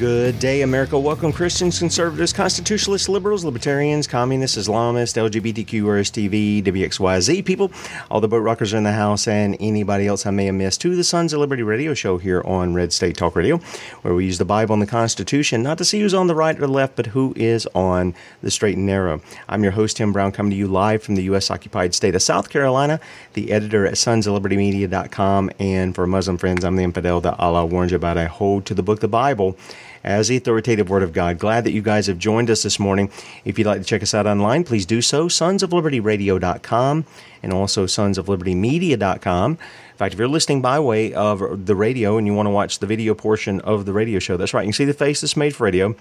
Good day, America. Welcome, Christians, conservatives, constitutionalists, liberals, libertarians, communists, Islamists, LGBTQ, RSTV, WXYZ people, all the boat rockers are in the house, and anybody else I may have missed to the Sons of Liberty radio show here on Red State Talk Radio, where we use the Bible and the Constitution not to see who's on the right or the left, but who is on the straight and narrow. I'm your host, Tim Brown, coming to you live from the U.S. occupied state of South Carolina, the editor at sonsoflibertymedia.com, and for Muslim friends, I'm the infidel that Allah warns you about. I hold to the book, the Bible as the authoritative Word of God. Glad that you guys have joined us this morning. If you'd like to check us out online, please do so. SonsOfLibertyRadio.com and also SonsOfLibertyMedia.com. In fact, if you're listening by way of the radio and you want to watch the video portion of the radio show, that's right. You can see the face that's made for radio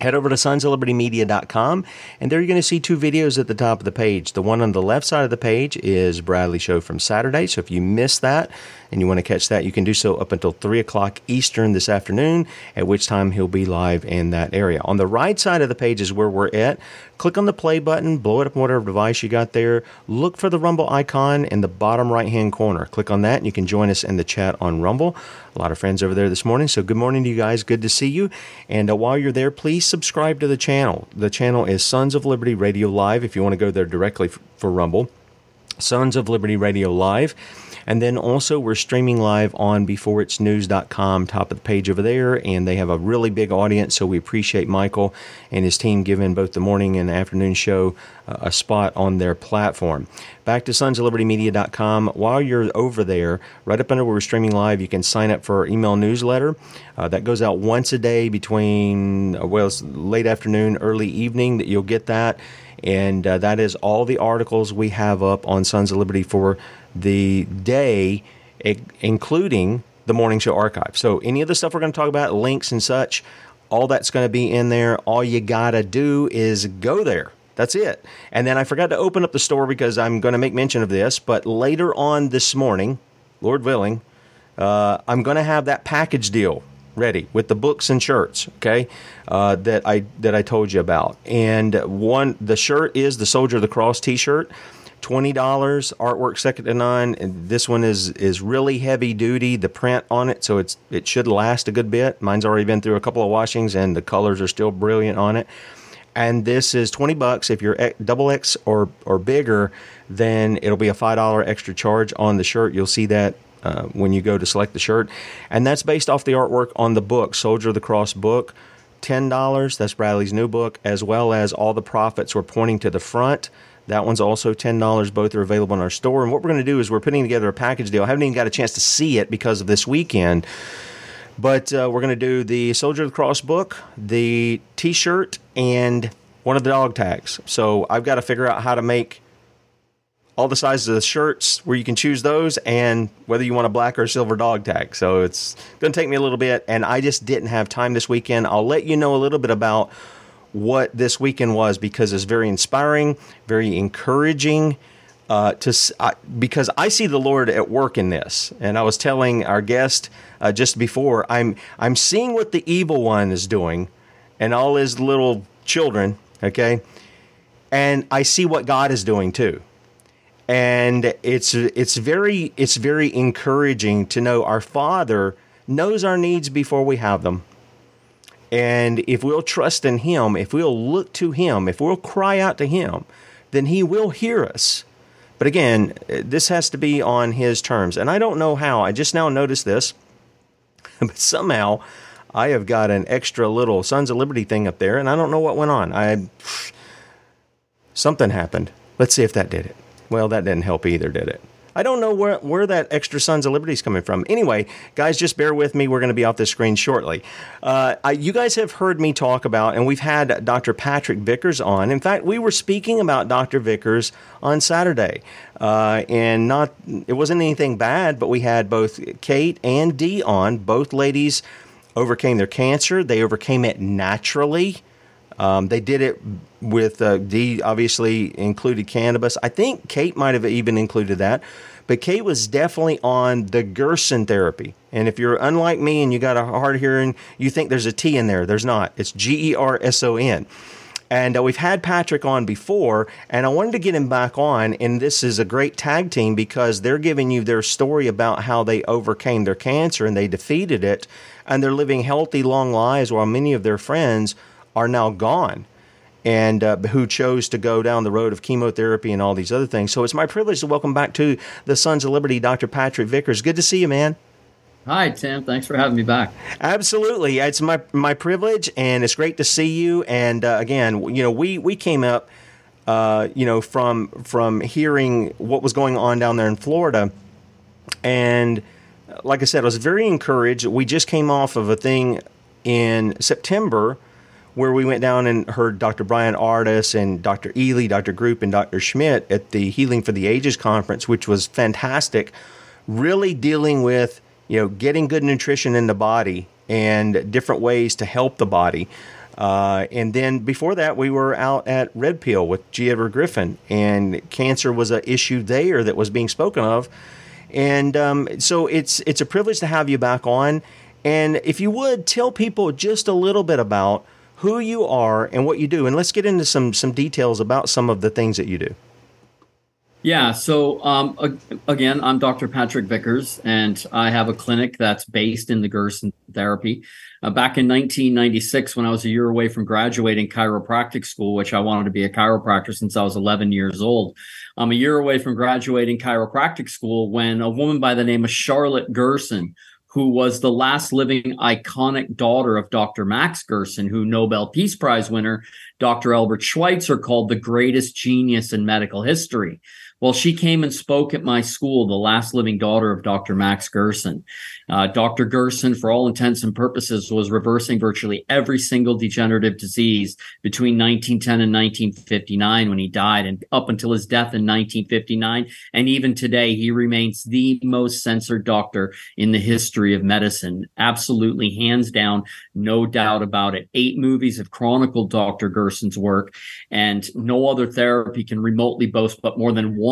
head over to sonsoflibertymedia.com and there you're going to see two videos at the top of the page the one on the left side of the page is bradley show from saturday so if you missed that and you want to catch that you can do so up until 3 o'clock eastern this afternoon at which time he'll be live in that area. On the right side of the page is where we're at. Click on the play button blow it up on whatever device you got there. Look for the rumble icon in the bottom right hand corner. Click on that and you can join us in the chat on rumble. A lot of friends over there this morning so good morning to you guys. Good to see you. And uh, while you're there please subscribe to the channel. The channel is Sons of Liberty Radio Live if you want to go there directly for Rumble. Sons of Liberty Radio Live. And then also, we're streaming live on beforeitsnews.com, top of the page over there. And they have a really big audience. So we appreciate Michael and his team giving both the morning and afternoon show uh, a spot on their platform. Back to sonsoflibertymedia.com. While you're over there, right up under where we're streaming live, you can sign up for our email newsletter. Uh, that goes out once a day between, uh, well, late afternoon, early evening that you'll get that and uh, that is all the articles we have up on Sons of Liberty for the day, including the morning show archive. So any of the stuff we're going to talk about, links and such, all that's going to be in there. All you got to do is go there. That's it. And then I forgot to open up the store because I'm going to make mention of this, but later on this morning, Lord willing, uh, I'm going to have that package deal ready with the books and shirts. Okay, uh, that I that I told you about. And one, the shirt is the Soldier of the Cross T-shirt. Twenty dollars, artwork second to none. And this one is is really heavy duty. The print on it, so it's it should last a good bit. Mine's already been through a couple of washings, and the colors are still brilliant on it. And this is twenty bucks if you're double X or or bigger. Then it'll be a five dollar extra charge on the shirt. You'll see that uh, when you go to select the shirt. And that's based off the artwork on the book, Soldier of the Cross book. $10. That's Bradley's new book, as well as all the profits were pointing to the front. That one's also $10. Both are available in our store. And what we're going to do is we're putting together a package deal. I haven't even got a chance to see it because of this weekend. But uh, we're going to do the Soldier of the Cross book, the t shirt, and one of the dog tags. So I've got to figure out how to make all the sizes of the shirts where you can choose those and whether you want a black or silver dog tag. So it's going to take me a little bit, and I just didn't have time this weekend. I'll let you know a little bit about what this weekend was because it's very inspiring, very encouraging. Uh, to uh, because I see the Lord at work in this, and I was telling our guest uh, just before, I'm I'm seeing what the evil one is doing, and all his little children, okay, and I see what God is doing too and it's it's very it's very encouraging to know our Father knows our needs before we have them. And if we'll trust in Him, if we'll look to Him, if we'll cry out to Him, then He will hear us But again, this has to be on his terms. And I don't know how. I just now noticed this. but somehow I have got an extra little Sons of Liberty thing up there, and I don't know what went on. I something happened. Let's see if that did it. Well, that didn't help either, did it? I don't know where, where that extra Sons of Liberty is coming from. Anyway, guys, just bear with me. We're going to be off the screen shortly. Uh, I, you guys have heard me talk about, and we've had Dr. Patrick Vickers on. In fact, we were speaking about Dr. Vickers on Saturday, uh, and not it wasn't anything bad, but we had both Kate and Dee on. Both ladies overcame their cancer. They overcame it naturally. Um, they did it with uh, Dee, obviously included cannabis. I think Kate might have even included that, but Kate was definitely on the Gerson therapy. And if you're unlike me and you got a hard hearing, you think there's a T in there. There's not. It's G E R S O N. And uh, we've had Patrick on before, and I wanted to get him back on. And this is a great tag team because they're giving you their story about how they overcame their cancer and they defeated it, and they're living healthy, long lives while many of their friends are now gone and uh, who chose to go down the road of chemotherapy and all these other things. So it's my privilege to welcome back to the Sons of Liberty, Dr. Patrick Vickers. Good to see you, man. Hi, Tim. Thanks for having me back. Absolutely, it's my my privilege, and it's great to see you. And uh, again, you know, we we came up, uh, you know, from from hearing what was going on down there in Florida, and like I said, I was very encouraged. We just came off of a thing in September where we went down and heard Dr. Bryan Ardis and Dr. Ely, Dr. Group, and Dr. Schmidt at the Healing for the Ages conference, which was fantastic. Really dealing with you know getting good nutrition in the body and different ways to help the body. Uh, and then before that, we were out at Red Pill with G. Edward Griffin, and cancer was an issue there that was being spoken of. And um, so it's it's a privilege to have you back on. And if you would tell people just a little bit about who you are and what you do. And let's get into some some details about some of the things that you do. Yeah, so um, again, I'm Dr. Patrick Vickers, and I have a clinic that's based in the Gerson therapy. Uh, back in 1996, when I was a year away from graduating chiropractic school, which I wanted to be a chiropractor since I was 11 years old, I'm a year away from graduating chiropractic school when a woman by the name of Charlotte Gerson, who was the last living iconic daughter of Dr. Max Gerson, who Nobel Peace Prize winner Dr. Albert Schweitzer called the greatest genius in medical history. Well, she came and spoke at my school, the last living daughter of Dr. Max Gerson. Uh, Dr. Gerson, for all intents and purposes, was reversing virtually every single degenerative disease between 1910 and 1959 when he died, and up until his death in 1959. And even today, he remains the most censored doctor in the history of medicine. Absolutely, hands down, no doubt about it. Eight movies have chronicled Dr. Gerson's work, and no other therapy can remotely boast but more than one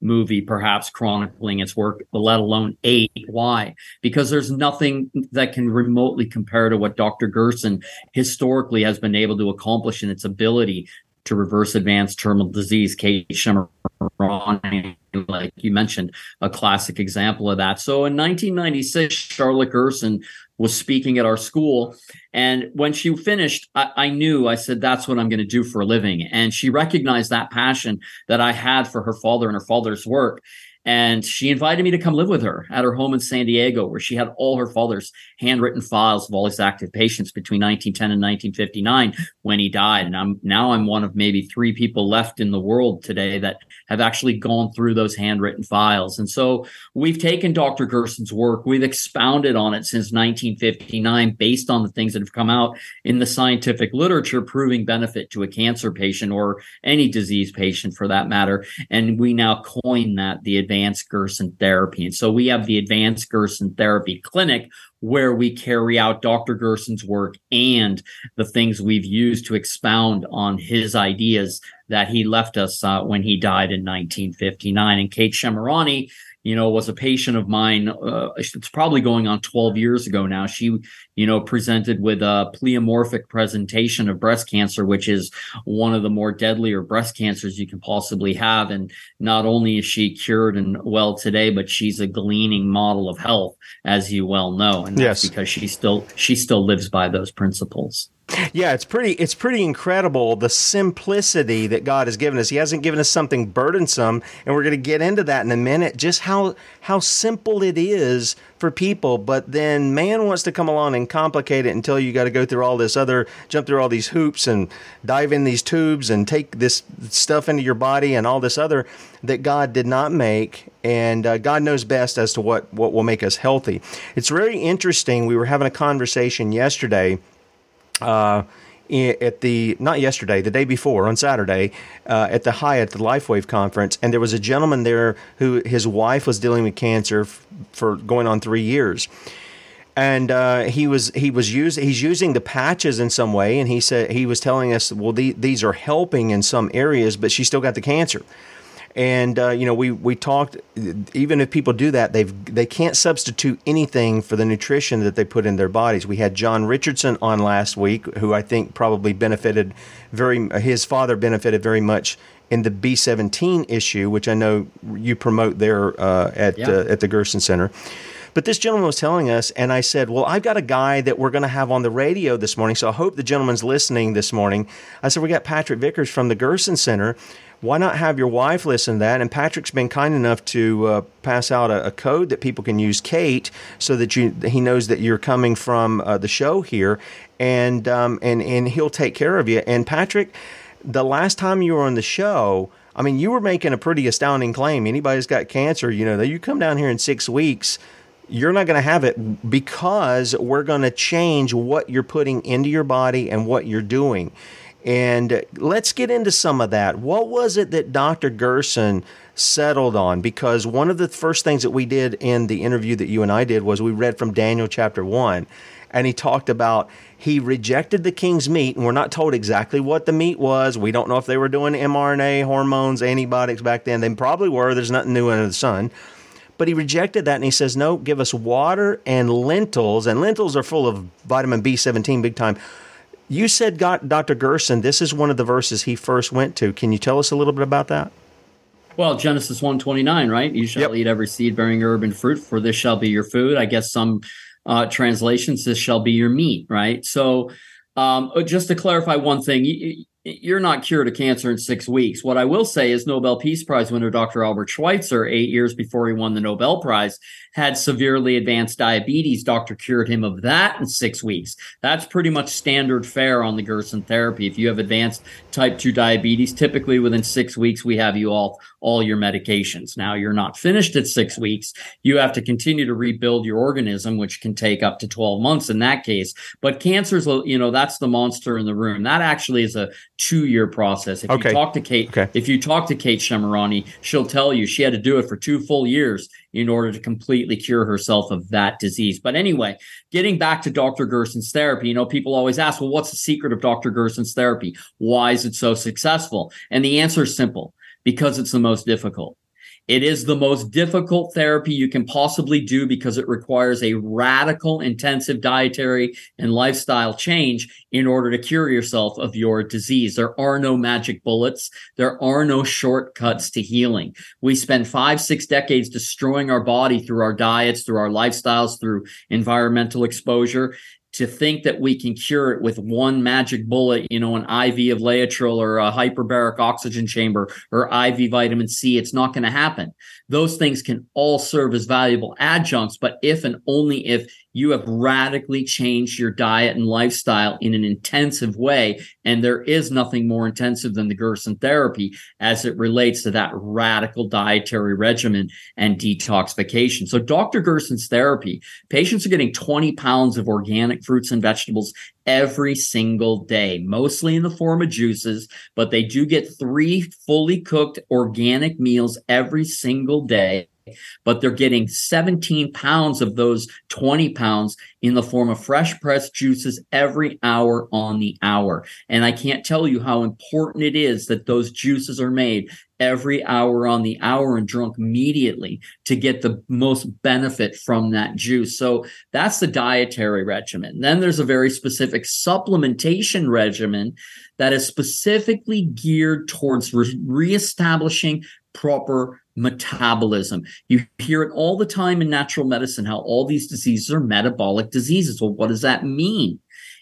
movie perhaps chronicling its work, let alone eight. Why? Because there's nothing that can remotely compare to what Dr. Gerson historically has been able to accomplish in its ability to reverse advanced terminal disease. Kate Shemirani, like you mentioned, a classic example of that. So in 1996, Charlotte Gerson was speaking at our school. And when she finished, I, I knew, I said, that's what I'm going to do for a living. And she recognized that passion that I had for her father and her father's work. And she invited me to come live with her at her home in San Diego, where she had all her father's handwritten files of all his active patients between 1910 and 1959 when he died. And I'm now I'm one of maybe three people left in the world today that have actually gone through those handwritten files. And so we've taken Dr. Gerson's work, we've expounded on it since 1959 based on the things that have come out in the scientific literature proving benefit to a cancer patient or any disease patient for that matter. And we now coin that the advanced Gerson therapy. And so we have the advanced Gerson therapy clinic where we carry out Dr. Gerson's work and the things we've used to expound on his ideas that he left us uh, when he died in 1959. And Kate Shemirani you know, was a patient of mine. Uh, it's probably going on 12 years ago now. She, you know, presented with a pleomorphic presentation of breast cancer, which is one of the more deadlier breast cancers you can possibly have. And not only is she cured and well today, but she's a gleaning model of health, as you well know. And that's yes. because she still, she still lives by those principles. Yeah, it's pretty it's pretty incredible the simplicity that God has given us. He hasn't given us something burdensome, and we're going to get into that in a minute. Just how how simple it is for people, but then man wants to come along and complicate it until you got to go through all this other jump through all these hoops and dive in these tubes and take this stuff into your body and all this other that God did not make, and uh, God knows best as to what what will make us healthy. It's very interesting. We were having a conversation yesterday uh, at the not yesterday, the day before on Saturday uh, at the Hyatt, the LifeWave conference, and there was a gentleman there who his wife was dealing with cancer f- for going on three years, and uh, he was he was using he's using the patches in some way, and he said he was telling us, well, the, these are helping in some areas, but she still got the cancer. And uh, you know, we we talked. Even if people do that, they've they can't substitute anything for the nutrition that they put in their bodies. We had John Richardson on last week, who I think probably benefited very. His father benefited very much in the B17 issue, which I know you promote there uh, at yeah. uh, at the Gerson Center. But this gentleman was telling us, and I said, Well, I've got a guy that we're going to have on the radio this morning, so I hope the gentleman's listening this morning. I said, We got Patrick Vickers from the Gerson Center why not have your wife listen to that? And Patrick's been kind enough to uh, pass out a, a, code that people can use, Kate, so that you he knows that you're coming from uh, the show here, and um, and and he'll take care of you. And Patrick, the last time you were on the show. I mean, you were making a pretty astounding claim. Anybody's got cancer, you know, you come down here in six weeks, you're not going to have it because we're going to change what you're putting into your body and what you're doing. And let's get into some of that. What was it that Dr. Gerson settled on? Because one of the first things that we did in the interview that you and I did was we read from Daniel chapter 1. And he talked about he rejected the king's meat, and we're not told exactly what the meat was. We don't know if they were doing mRNA, hormones, antibiotics back then. They probably were. There's nothing new under the sun. But he rejected that and he says, no, give us water and lentils. And lentils are full of vitamin B17 big time you said Dr. Gerson, this is one of the verses he first went to. Can you tell us a little bit about that? Well, Genesis 129, right? You shall yep. eat every seed bearing herb and fruit, for this shall be your food. I guess some uh, translations, this shall be your meat, right? So, um, uh, just to clarify one thing, you're not cured of cancer in six weeks. What I will say is Nobel Peace Prize winner Dr. Albert Schweitzer, eight years before he won the Nobel Prize, had severely advanced diabetes. Doctor cured him of that in six weeks. That's pretty much standard fare on the Gerson therapy. If you have advanced type 2 diabetes, typically within six weeks, we have you off all your medications. Now, you're not finished at six weeks. You have to continue to rebuild your organism, which can take up to 12 months in that case. But cancer's, you know, that's the monster in the room. That actually is a two year process. If okay. you talk to Kate, okay. if you talk to Kate Shemirani, she'll tell you she had to do it for two full years in order to completely cure herself of that disease. But anyway, getting back to Dr. Gerson's therapy, you know, people always ask, well, what's the secret of Dr. Gerson's therapy? Why is it so successful? And the answer is simple because it's the most difficult. It is the most difficult therapy you can possibly do because it requires a radical, intensive dietary and lifestyle change in order to cure yourself of your disease. There are no magic bullets. There are no shortcuts to healing. We spend five, six decades destroying our body through our diets, through our lifestyles, through environmental exposure to think that we can cure it with one magic bullet, you know, an IV of Laetrile or a hyperbaric oxygen chamber or IV vitamin C, it's not going to happen. Those things can all serve as valuable adjuncts, but if and only if you have radically changed your diet and lifestyle in an intensive way. And there is nothing more intensive than the Gerson therapy as it relates to that radical dietary regimen and detoxification. So Dr. Gerson's therapy, patients are getting 20 pounds of organic fruits and vegetables every single day, mostly in the form of juices, but they do get three fully cooked organic meals every single day but they're getting 17 pounds of those 20 pounds in the form of fresh pressed juices every hour on the hour. And I can't tell you how important it is that those juices are made every hour on the hour and drunk immediately to get the most benefit from that juice. So that's the dietary regimen. Then there's a very specific supplementation regimen that is specifically geared towards re- reestablishing proper metabolism. You hear it all the time in natural medicine how all these diseases are metabolic diseases. Well, what does that mean?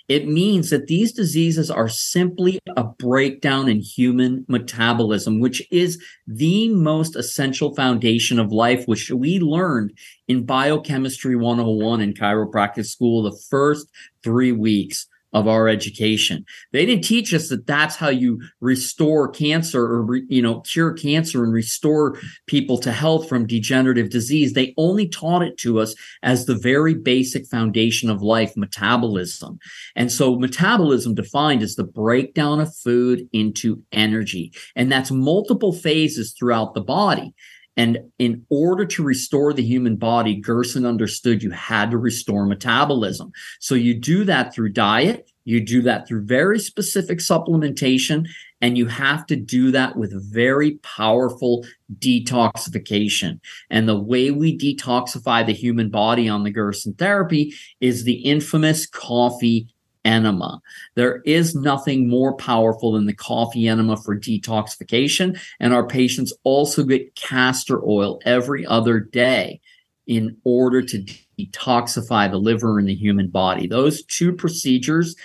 It means that these diseases are simply a breakdown in human metabolism, which is the most essential foundation of life, which we learned in Biochemistry 101 in chiropractic school the first three weeks of our education. They didn't teach us that that's how you restore cancer or, re, you know, cure cancer and restore people to health from degenerative disease. They only taught it to us as the very basic foundation of life, metabolism. And so metabolism defined as the breakdown of food into energy. And that's multiple phases throughout the body. And in order to restore the human body, Gerson understood you had to restore metabolism. So you do that through diet, you do that through very specific supplementation, and you have to do that with very powerful detoxification. And the way we detoxify the human body on the Gerson therapy is the infamous coffee enema. There is nothing more powerful than the coffee enema for detoxification. And our patients also get castor oil every other day in order to detoxify the liver in the human body. Those two procedures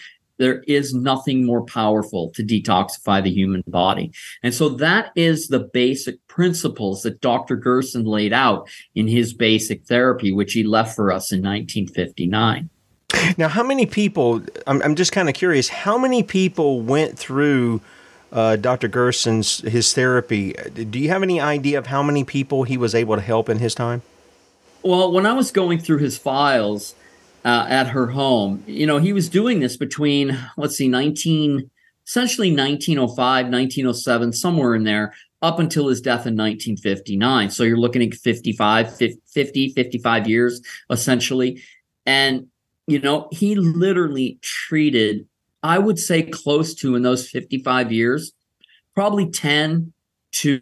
there is nothing more powerful to detoxify the human body. And so that is the basic principles that Dr. Gerson laid out in his basic therapy, which he left for us in 1959. Now, how many people? I'm, I'm just kind of curious. How many people went through uh, Dr. Gerson's his therapy? Do you have any idea of how many people he was able to help in his time? Well, when I was going through his files uh, at her home, you know, he was doing this between let's see, 19 essentially 1905, 1907, somewhere in there, up until his death in 1959. So you're looking at 55, 50, 55 years essentially. And you know, he literally treated, I would say, close to in those 55 years, probably 10 to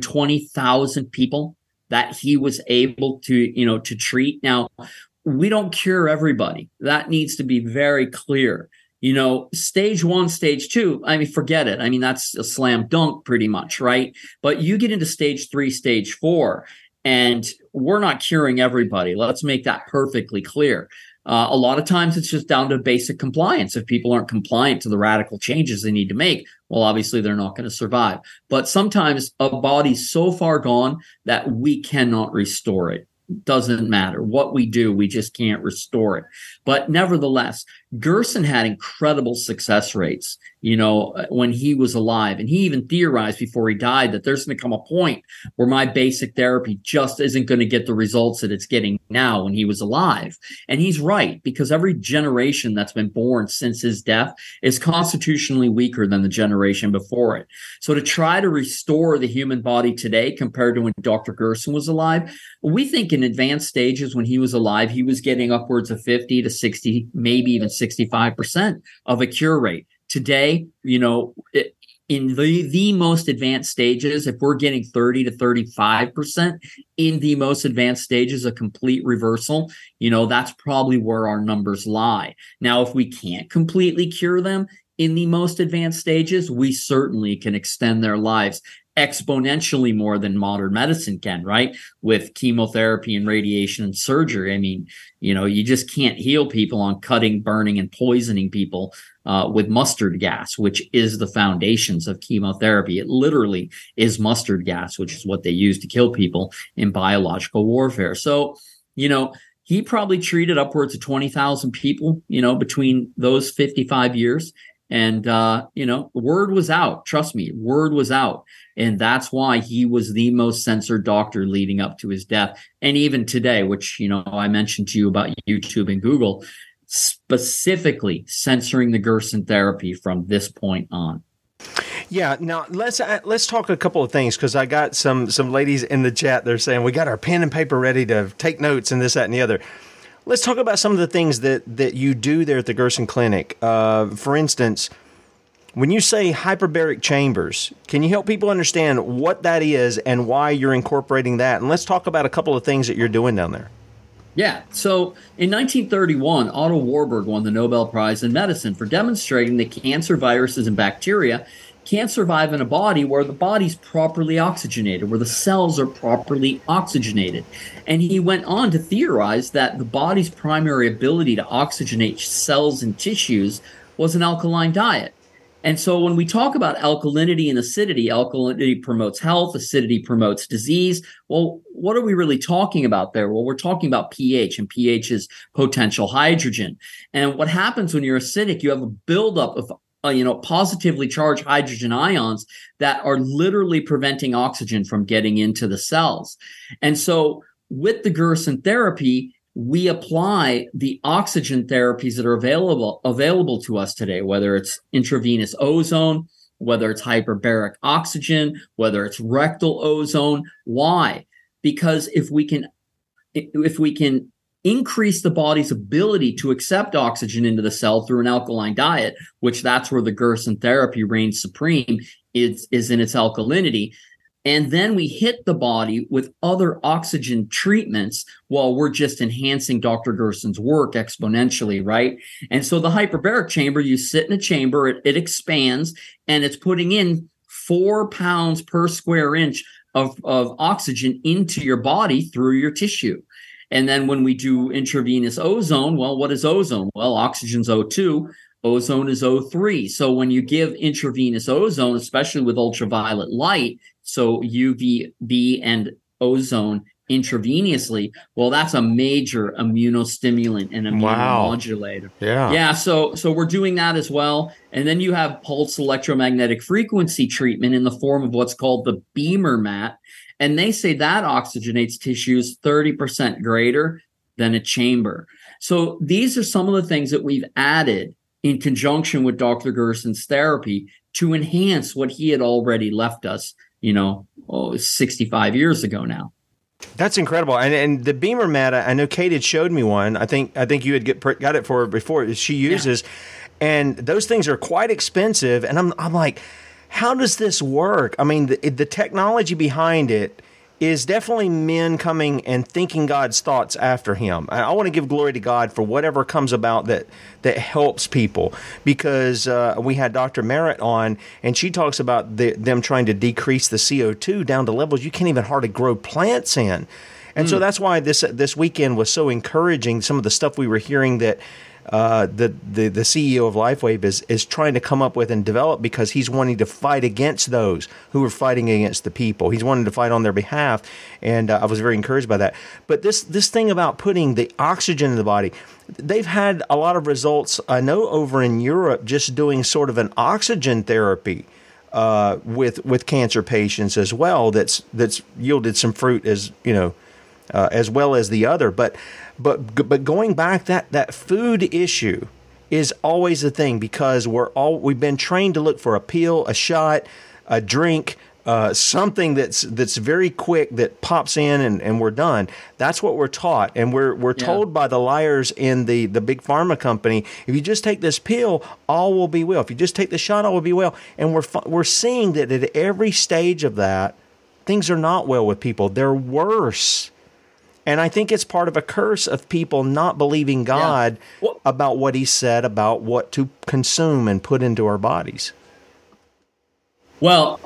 20,000 people that he was able to, you know, to treat. Now, we don't cure everybody. That needs to be very clear. You know, stage one, stage two, I mean, forget it. I mean, that's a slam dunk pretty much, right? But you get into stage three, stage four, and we're not curing everybody. Let's make that perfectly clear. Uh, a lot of times it's just down to basic compliance. If people aren't compliant to the radical changes they need to make, well, obviously they're not going to survive. But sometimes a body's so far gone that we cannot restore it doesn't matter what we do we just can't restore it but nevertheless gerson had incredible success rates you know uh, when he was alive. And he even theorized before he died that there's going to come a point where my basic therapy just isn't going to get the results that it's getting now when he was alive. And he's right because every generation that's been born since his death is constitutionally weaker than the generation before it. So to try to restore the human body today compared to when dr gerson was alive we think in advanced stages when he was alive, he was getting upwards of 50 to 60, maybe even 65% of a cure rate. Today, you know, in the, the most advanced stages, if we're getting 30 to 35% in the most advanced stages, a complete reversal, you know, that's probably where our numbers lie. Now, if we can't completely cure them, in the most advanced stages, we certainly can extend their lives exponentially more than modern medicine can, right? With chemotherapy and radiation and surgery. I mean, you know, you just can't heal people on cutting, burning, and poisoning people uh, with mustard gas, which is the foundations of chemotherapy. It literally is mustard gas, which is what they use to kill people in biological warfare. So, you know, he probably treated upwards of 20,000 people, you know, between those 55 years. And, uh, you know, word was out. Trust me, word was out. And that's why he was the most censored doctor leading up to his death. And even today, which, you know, I mentioned to you about YouTube and Google, specifically censoring the Gerson therapy from this point on. Yeah, now let's uh, let's talk a couple of things because I got some some ladies in the chat. They're saying we got our pen and paper ready to take notes and this, that, and the other. Let's talk about some of the things that that you do there at the Gerson Clinic. Uh, for instance, when you say hyperbaric chambers, can you help people understand what that is and why you're incorporating that? And let's talk about a couple of things that you're doing down there. Yeah. So in 1931, Otto Warburg won the Nobel Prize in Medicine for demonstrating that cancer viruses and bacteria can't survive in a body where the body's properly oxygenated, where the cells are properly oxygenated. And he went on to theorize that the body's primary ability to oxygenate cells and tissues was an alkaline diet. And so when we talk about alkalinity and acidity, alkalinity promotes health, acidity promotes disease. Well, what are we really talking about there? Well, we're talking about pH, and pH is potential hydrogen. And what happens when you're acidic, you have a buildup of uh, you know positively charged hydrogen ions that are literally preventing oxygen from getting into the cells. And so with the Gerson therapy, we apply the oxygen therapies that are available available to us today, whether it's intravenous ozone, whether it's hyperbaric oxygen, whether it's rectal ozone. Why? Because if we can if we can increase the body's ability to accept oxygen into the cell through an alkaline diet, which that's where the Gerson therapy reigns supreme, is, is in its alkalinity, and then we hit the body with other oxygen treatments while we're just enhancing Dr. Gerson's work exponentially, right? And so the hyperbaric chamber, you sit in a chamber, it, it expands, and it's putting in four pounds per square inch of, of oxygen into your body through your tissue. And then when we do intravenous ozone, well, what is ozone? Well, oxygen's O2 ozone is O3. So when you give intravenous ozone, especially with ultraviolet light, so UVB and ozone intravenously, well, that's a major immunostimulant and immunomodulator. Wow. Yeah. Yeah. So so we're doing that as well. And then you have pulse electromagnetic frequency treatment in the form of what's called the BEMER mat. And they say that oxygenates tissues 30% greater than a chamber. So these are some of the things that we've added in conjunction with Dr. Gerson's therapy to enhance what he had already left us you know, oh, 65 years ago now. That's incredible, and and the BEMER mat. I know Kate had showed me one. I think I think you had get, got it for her before. She uses, yeah. and those things are quite expensive. And I'm I'm like, how does this work? I mean, the, the technology behind it is definitely men coming and thinking God's thoughts after him. I want to give glory to God for whatever comes about that that helps people because uh, we had Dr. Merritt on and she talks about the, them trying to decrease the CO2 down to levels you can't even hardly grow plants in. And mm. so hmm. that's why this this weekend was so encouraging. Some of the stuff we were hearing that uh, the, the the CEO of LifeWave is is trying to come up with and develop because he's wanting to fight against those who are fighting against the people. He's wanting to fight on their behalf, and uh, I was very encouraged by that. But this this thing about putting the oxygen in the body, they've had a lot of results. I know over in Europe, just doing sort of an oxygen therapy. Uh, with with cancer patients as well, that's that's yielded some fruit as you know, uh, as well as the other. But but but going back, that that food issue is always a thing because we're all we've been trained to look for a pill, a shot, a drink, uh, something that's that's very quick that pops in and, and we're done. That's what we're taught, and we're we're yeah. told by the liars in the the big pharma company. If you just take this pill, all will be well. If you just take the shot, all will be well. And we're we're seeing that at every stage of that, things are not well with people. They're worse. And I think it's part of a curse of people not believing God yeah. well, about what He said about what to consume and put into our bodies. Well,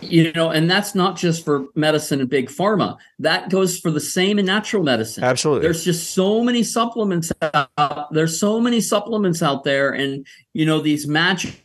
you know, and that's not just for medicine and big pharma. That goes for the same in natural medicine. Absolutely. There's just so many supplements out. There's so many supplements out there, and you know these magic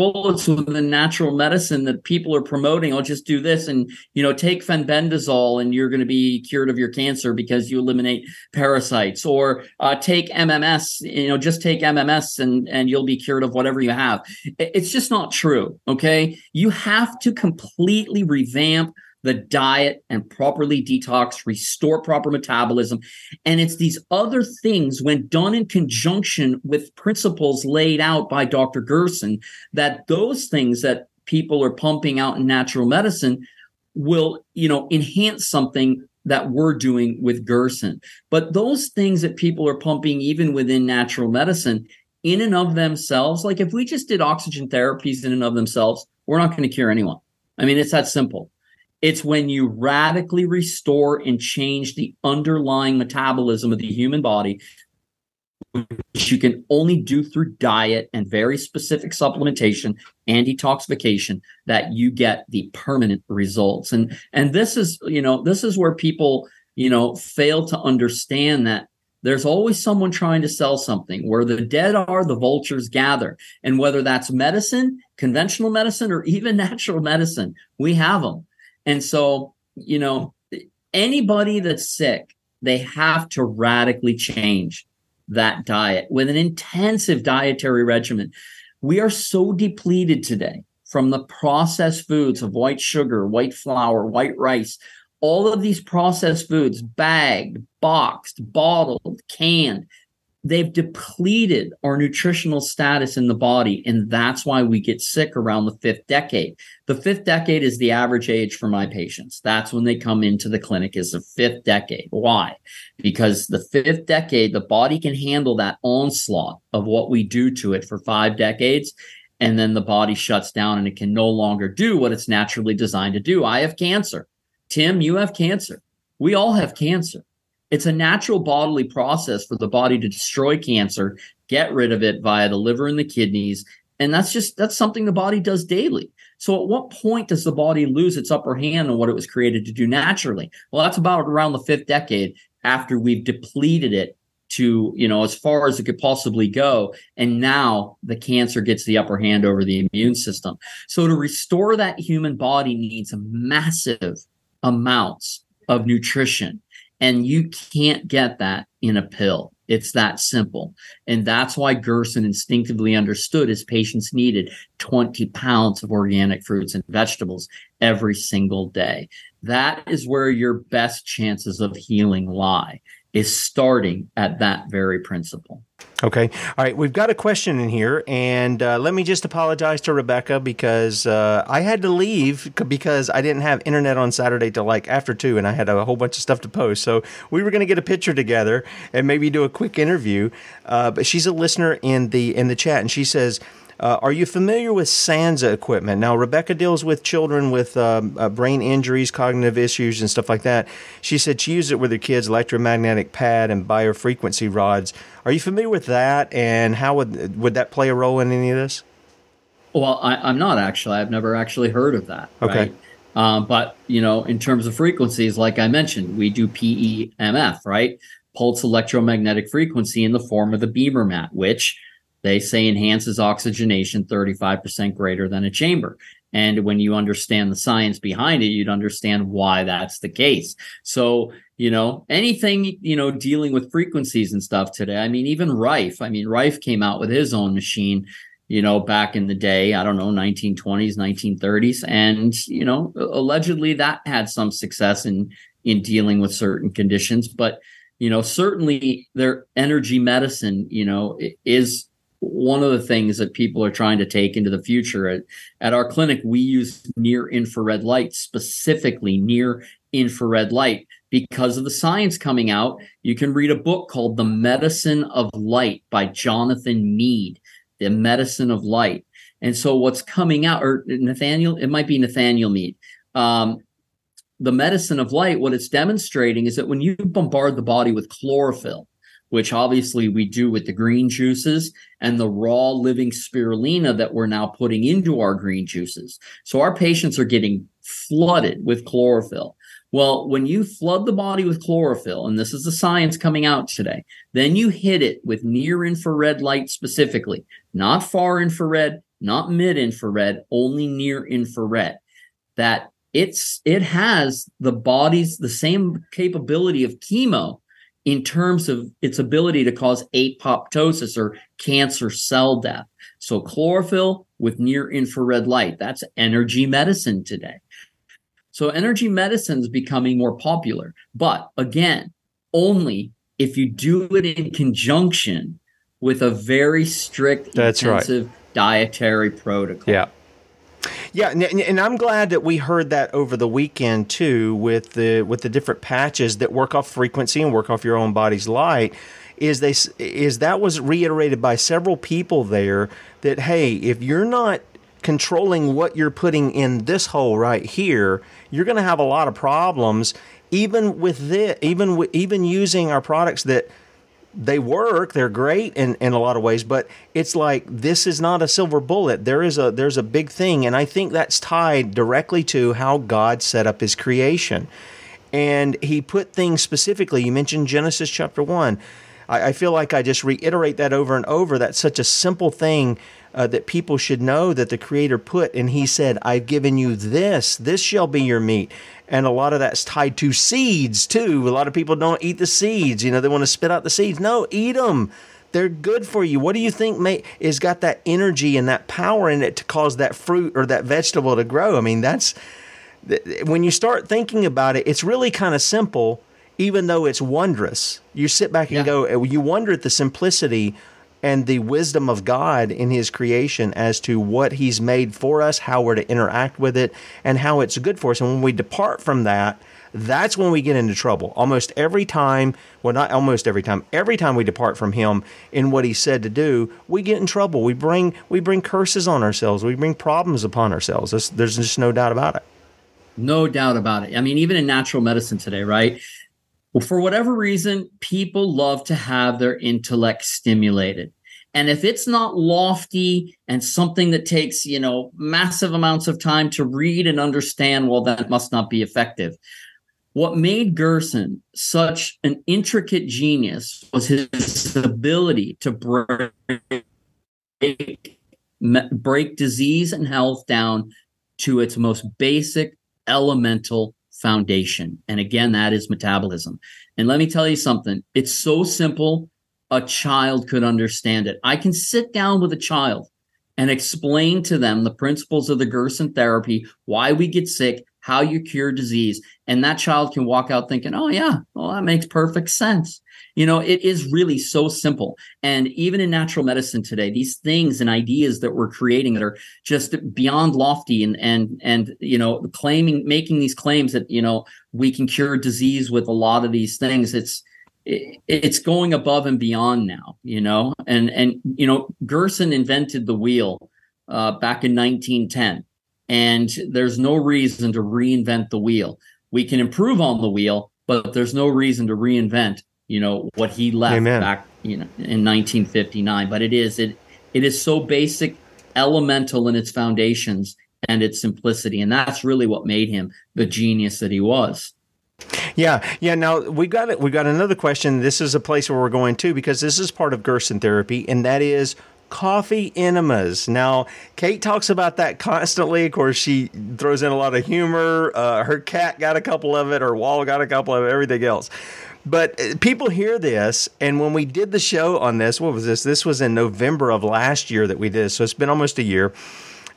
bullets with the natural medicine that people are promoting. I'll just do this and, you know, take fenbendazole and you're going to be cured of your cancer because you eliminate parasites or uh, take MMS, you know, just take MMS and, and you'll be cured of whatever you have. It's just not true. Okay. You have to completely revamp the diet and properly detox, restore proper metabolism. And it's these other things, when done in conjunction with principles laid out by Dr. Gerson, that those things that people are pumping out in natural medicine will, you know, enhance something that we're doing with Gerson. But those things that people are pumping, even within natural medicine, in and of themselves, like if we just did oxygen therapies in and of themselves, we're not going to cure anyone. I mean, it's that simple. It's when you radically restore and change the underlying metabolism of the human body, which you can only do through diet and very specific supplementation and detoxification that you get the permanent results. And and this is you know this is where people you know fail to understand that there's always someone trying to sell something where the dead are the vultures gather. And whether that's medicine conventional medicine or even natural medicine we have them and so you know anybody that's sick they have to radically change that diet with an intensive dietary regimen. We are so depleted today from the processed foods of white sugar, white flour, white rice, all of these processed foods, bagged, boxed, bottled, canned, they've depleted our nutritional status in the body and that's why we get sick around the fifth decade. The fifth decade is the average age for my patients. That's when they come into the clinic is the fifth decade. Why? Because the fifth decade the body can handle that onslaught of what we do to it for five decades and then the body shuts down and it can no longer do what it's naturally designed to do. I have cancer. Tim you have cancer. We all have cancer it's a natural bodily process for the body to destroy cancer, get rid of it via the liver and the kidneys. And that's just that's something the body does daily. So at what point does the body lose its upper hand on what it was created to do naturally? Well, that's about around the fifth decade after we've depleted it to, you know, as far as it could possibly go. And now the cancer gets the upper hand over the immune system. So to restore that human body needs massive amounts of nutrition and you can't get that in a pill. It's that simple. And that's why Gerson instinctively understood his patients needed 20 pounds of organic fruits and vegetables every single day. That is where your best chances of healing lie is starting at that very principle. Okay. All right. We've got a question in here, and uh, let me just apologize to Rebecca because uh, I had to leave because I didn't have internet on Saturday till like after two, and I had a whole bunch of stuff to post. So we were going to get a picture together and maybe do a quick interview. Uh, but she's a listener in the in the chat, and she says uh, are you familiar with SANSA equipment? Now, Rebecca deals with children with um, uh, brain injuries, cognitive issues, and stuff like that. She said she used it with her kids, electromagnetic pad and biofrequency rods. Are you familiar with that? And how would would that play a role in any of this? Well, I, am not actually. I've never actually heard of that. Okay. Right? Um, but you know, in terms of frequencies, like I mentioned, we do PEMF, right? Pulse electromagnetic frequency in the form of the BEMER mat, which they say enhances oxygenation 35% greater than a chamber. And when you understand the science behind it, you'd understand why that's the case. So, you know, anything, you know, dealing with frequencies and stuff today. I mean, even Rife, I mean, Rife came out with his own machine, you know, back in the day, I don't know, 1920s, 1930s. And, you know, allegedly that had some success in, in dealing with certain conditions. But, you know, certainly their energy medicine, you know, is one of the things that people are trying to take into the future at, at our clinic we use near infrared light specifically near infrared light because of the science coming out you can read a book called the medicine of light by jonathan Mead, the medicine of light and so what's coming out or nathaniel it might be nathaniel Mead. um, the medicine of light what it's demonstrating is that when you bombard the body with chlorophyll which obviously we do with the green juices and the raw living spirulina that we're now putting into our green juices. So our patients are getting flooded with chlorophyll. Well, when you flood the body with chlorophyll, and this is the science coming out today, then you hit it with near infrared light specifically, not far infrared, not mid infrared, only near infrared. That it's it has the body's the same capability of chemo in terms of its ability to cause apoptosis or cancer cell death. So chlorophyll with near infrared light, that's energy medicine today. So energy medicine is becoming more popular, but again, only if you do it in conjunction with a very strict that's intensive right. dietary protocol. Yeah. Yeah, and, I'm glad that we heard that over the weekend too, with the with the different patches that work off frequency and work off your own body's light. Is they is that was reiterated by several people there that hey, if you're not controlling what you're putting in this hole right here, you're going to have a lot of problems. Even with this, even with, even using our products that they work they're great in, in a lot of ways but it's like this is not a silver bullet. There is a there's a big thing and i think that's tied directly to how god set up his creation. And he put things specifically you mentioned genesis chapter 1 i, I feel like i just reiterate that over and over that's such a simple thing uh, that people should know that the creator put and he said i've given you this. This shall be your meat and a lot of that's tied to seeds too. A lot of people don't eat the seeds. You know, they want to spit out the seeds. No, eat them. They're good for you. What do you think may, is got that energy and that power in it to cause that fruit or that vegetable to grow? I mean, that's when you start thinking about it, it's really kind of simple, even though it's wondrous. You sit back and yeah. go, you wonder at the simplicity and the wisdom of God in His creation as to what He's made for us, how we're to interact with it, and how it's good for us. And when we depart from that, that's when we get into trouble. Almost every time, well, not almost every time, every time we depart from Him in what He said to do, we get in trouble. We bring we bring curses on ourselves. We bring problems upon ourselves. There's, there's just no doubt about it. No doubt about it. I mean, even in natural medicine today, right? Well, for whatever reason, people love to have their intellect stimulated. And if it's not lofty and something that takes, you know, massive amounts of time to read and understand, well, that must not be effective. What made Gerson such an intricate genius was his ability to break, break disease and health down to its most basic elemental foundation. And again, that is metabolism. And let me tell you something, it's so simple, a child could understand it. I can sit down with a child and explain to them the principles of the Gerson therapy, why we get sick, how you cure disease. And that child can walk out thinking, oh, yeah, well, that makes perfect sense. You know, it is really so simple. And even in natural medicine today, these things and ideas that we're creating that are just beyond lofty and and and you know, claiming making these claims that, you know, we can cure disease with a lot of these things. It's it's going above and beyond now, you know, and and you know, Gerson invented the wheel uh, back in 1910, and there's no reason to reinvent the wheel. We can improve on the wheel, but there's no reason to reinvent you know what he left Amen. back you know in 1959 but it is it it is so basic elemental in its foundations and its simplicity and that's really what made him the genius that he was yeah, yeah. Now we got it. We got another question. This is a place where we're going to because this is part of Gerson therapy, and that is coffee enemas. Now, Kate talks about that constantly. Of course, she throws in a lot of humor. Uh, her cat got a couple of it. Her wall got a couple of it. Everything else. But uh, people hear this, and when we did the show on this, what was this? This was in November of last year that we did. So it's been almost a year.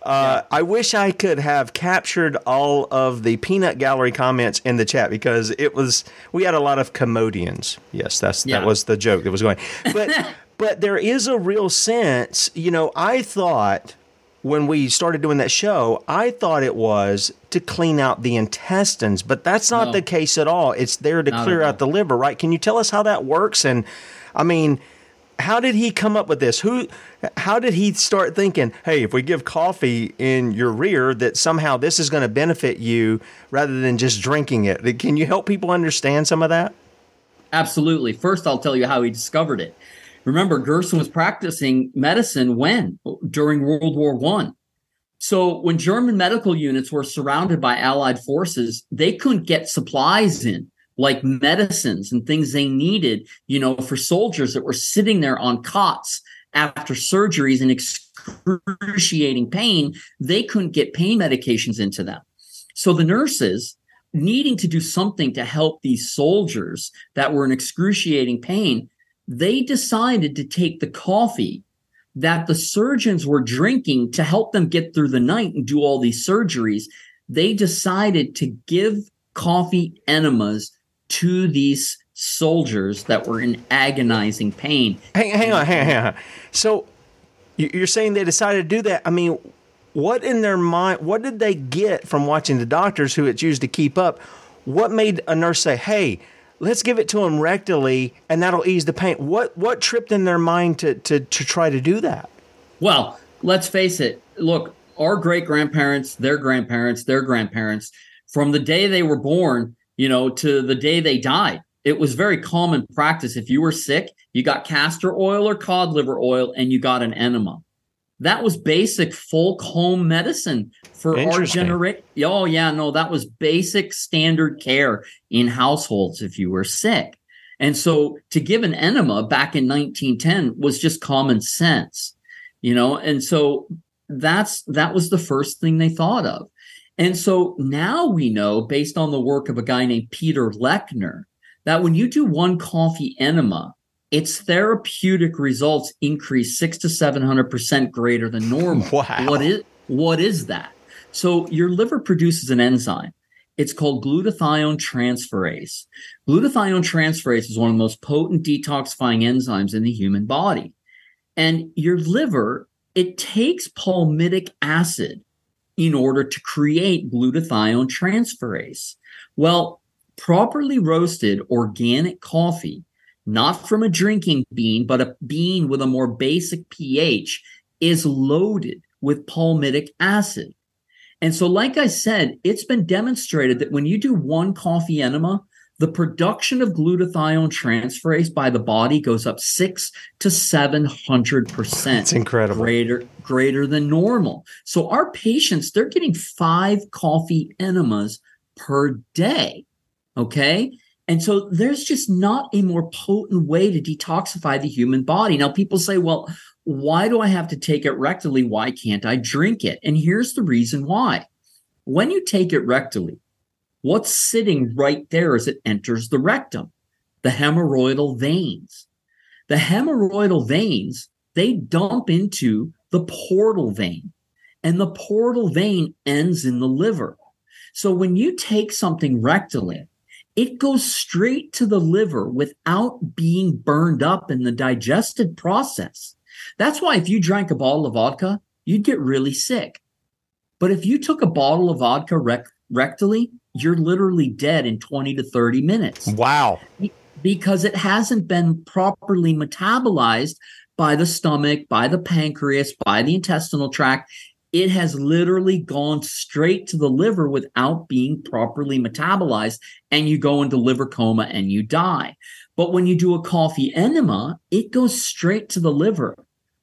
Uh, yeah. I wish I could have captured all of the peanut gallery comments in the chat because it was we had a lot of commodians. Yes, that's yeah. that was the joke that was going. But but there is a real sense. You know, I thought when we started doing that show, I thought it was to clean out the intestines, but that's not no. the case at all. It's there to not clear out the liver, right? Can you tell us how that works? And I mean, how did he come up with this? Who, how did he start thinking, hey, if we give coffee in your rear, that somehow this is going to benefit you rather than just drinking it? Can you help people understand some of that? Absolutely. First, I'll tell you how he discovered it. Remember, Gerson was practicing medicine when? During World War One. So when German medical units were surrounded by Allied forces, they couldn't get supplies in, like medicines and things they needed, you know, for soldiers that were sitting there on cots after surgeries and excruciating pain. They couldn't get pain medications into them. So the nurses, needing to do something to help these soldiers that were in excruciating pain, they decided to take the coffee that the surgeons were drinking to help them get through the night and do all these surgeries. They decided to give coffee enemas to these soldiers that were in agonizing pain. Hang, hang on, hang on, hang on. So you're saying they decided to do that? I mean, what in their mind? What did they get from watching the doctors who it's used to keep up? What made a nurse say, "Hey"? Let's give it to them rectally and that'll ease the pain. What what tripped in their mind to to to try to do that? Well, let's face it. Look, our great grandparents, their grandparents, their grandparents, from the day they were born, you know, to the day they died, it was very common practice. If you were sick, you got castor oil or cod liver oil and you got an enema. That was basic folk home medicine for our generation. Oh, yeah, no, that was basic standard care in households if you were sick. And so to give an enema back in 1910 was just common sense, you know, and so that's that was the first thing they thought of. And so now we know, based on the work of a guy named Peter Lechner, that when you do one coffee enema, its therapeutic results increase six to seven hundred percent greater than normal. Wow. What is what is that? So your liver produces an enzyme. It's called glutathione transferase. Glutathione transferase is one of the most potent detoxifying enzymes in the human body. And your liver, it takes palmitic acid in order to create glutathione transferase. Well, properly roasted organic coffee, not from a drinking bean, but a bean with a more basic pH, is loaded with palmitic acid. And so, like I said, it's been demonstrated that when you do one coffee enema, the production of glutathione transferase by the body goes up six to seven hundred percent. It's incredible. Greater, greater than normal. So our patients, they're getting five coffee enemas per day. Okay. And so there's just not a more potent way to detoxify the human body. Now, people say, well, why do I have to take it rectally? Why can't I drink it? And here's the reason why. When you take it rectally, what's sitting right there as it enters the rectum? The hemorrhoidal veins. The hemorrhoidal veins, they dump into the portal vein, and the portal vein ends in the liver. So when you take something rectally, it goes straight to the liver without being burned up in the digested process. That's why if you drank a bottle of vodka, you'd get really sick. But if you took a bottle of vodka rec- rectally, you're literally dead in 20 to 30 minutes. Wow. Because it hasn't been properly metabolized by the stomach, by the pancreas, by the intestinal tract. It has literally gone straight to the liver without being properly metabolized, and you go into liver coma and you die. But when you do a coffee enema, it goes straight to the liver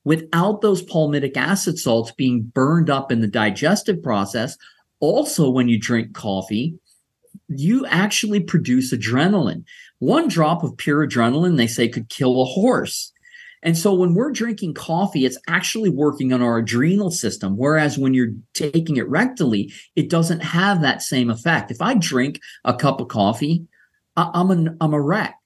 without those palmitic acid salts being burned up in the digestive process. Also, when you drink coffee, you actually produce adrenaline. One drop of pure adrenaline, they say, could kill a horse. And so when we're drinking coffee, it's actually working on our adrenal system. Whereas when you're taking it rectally, it doesn't have that same effect. If I drink a cup of coffee, I'm, an, I'm a wreck.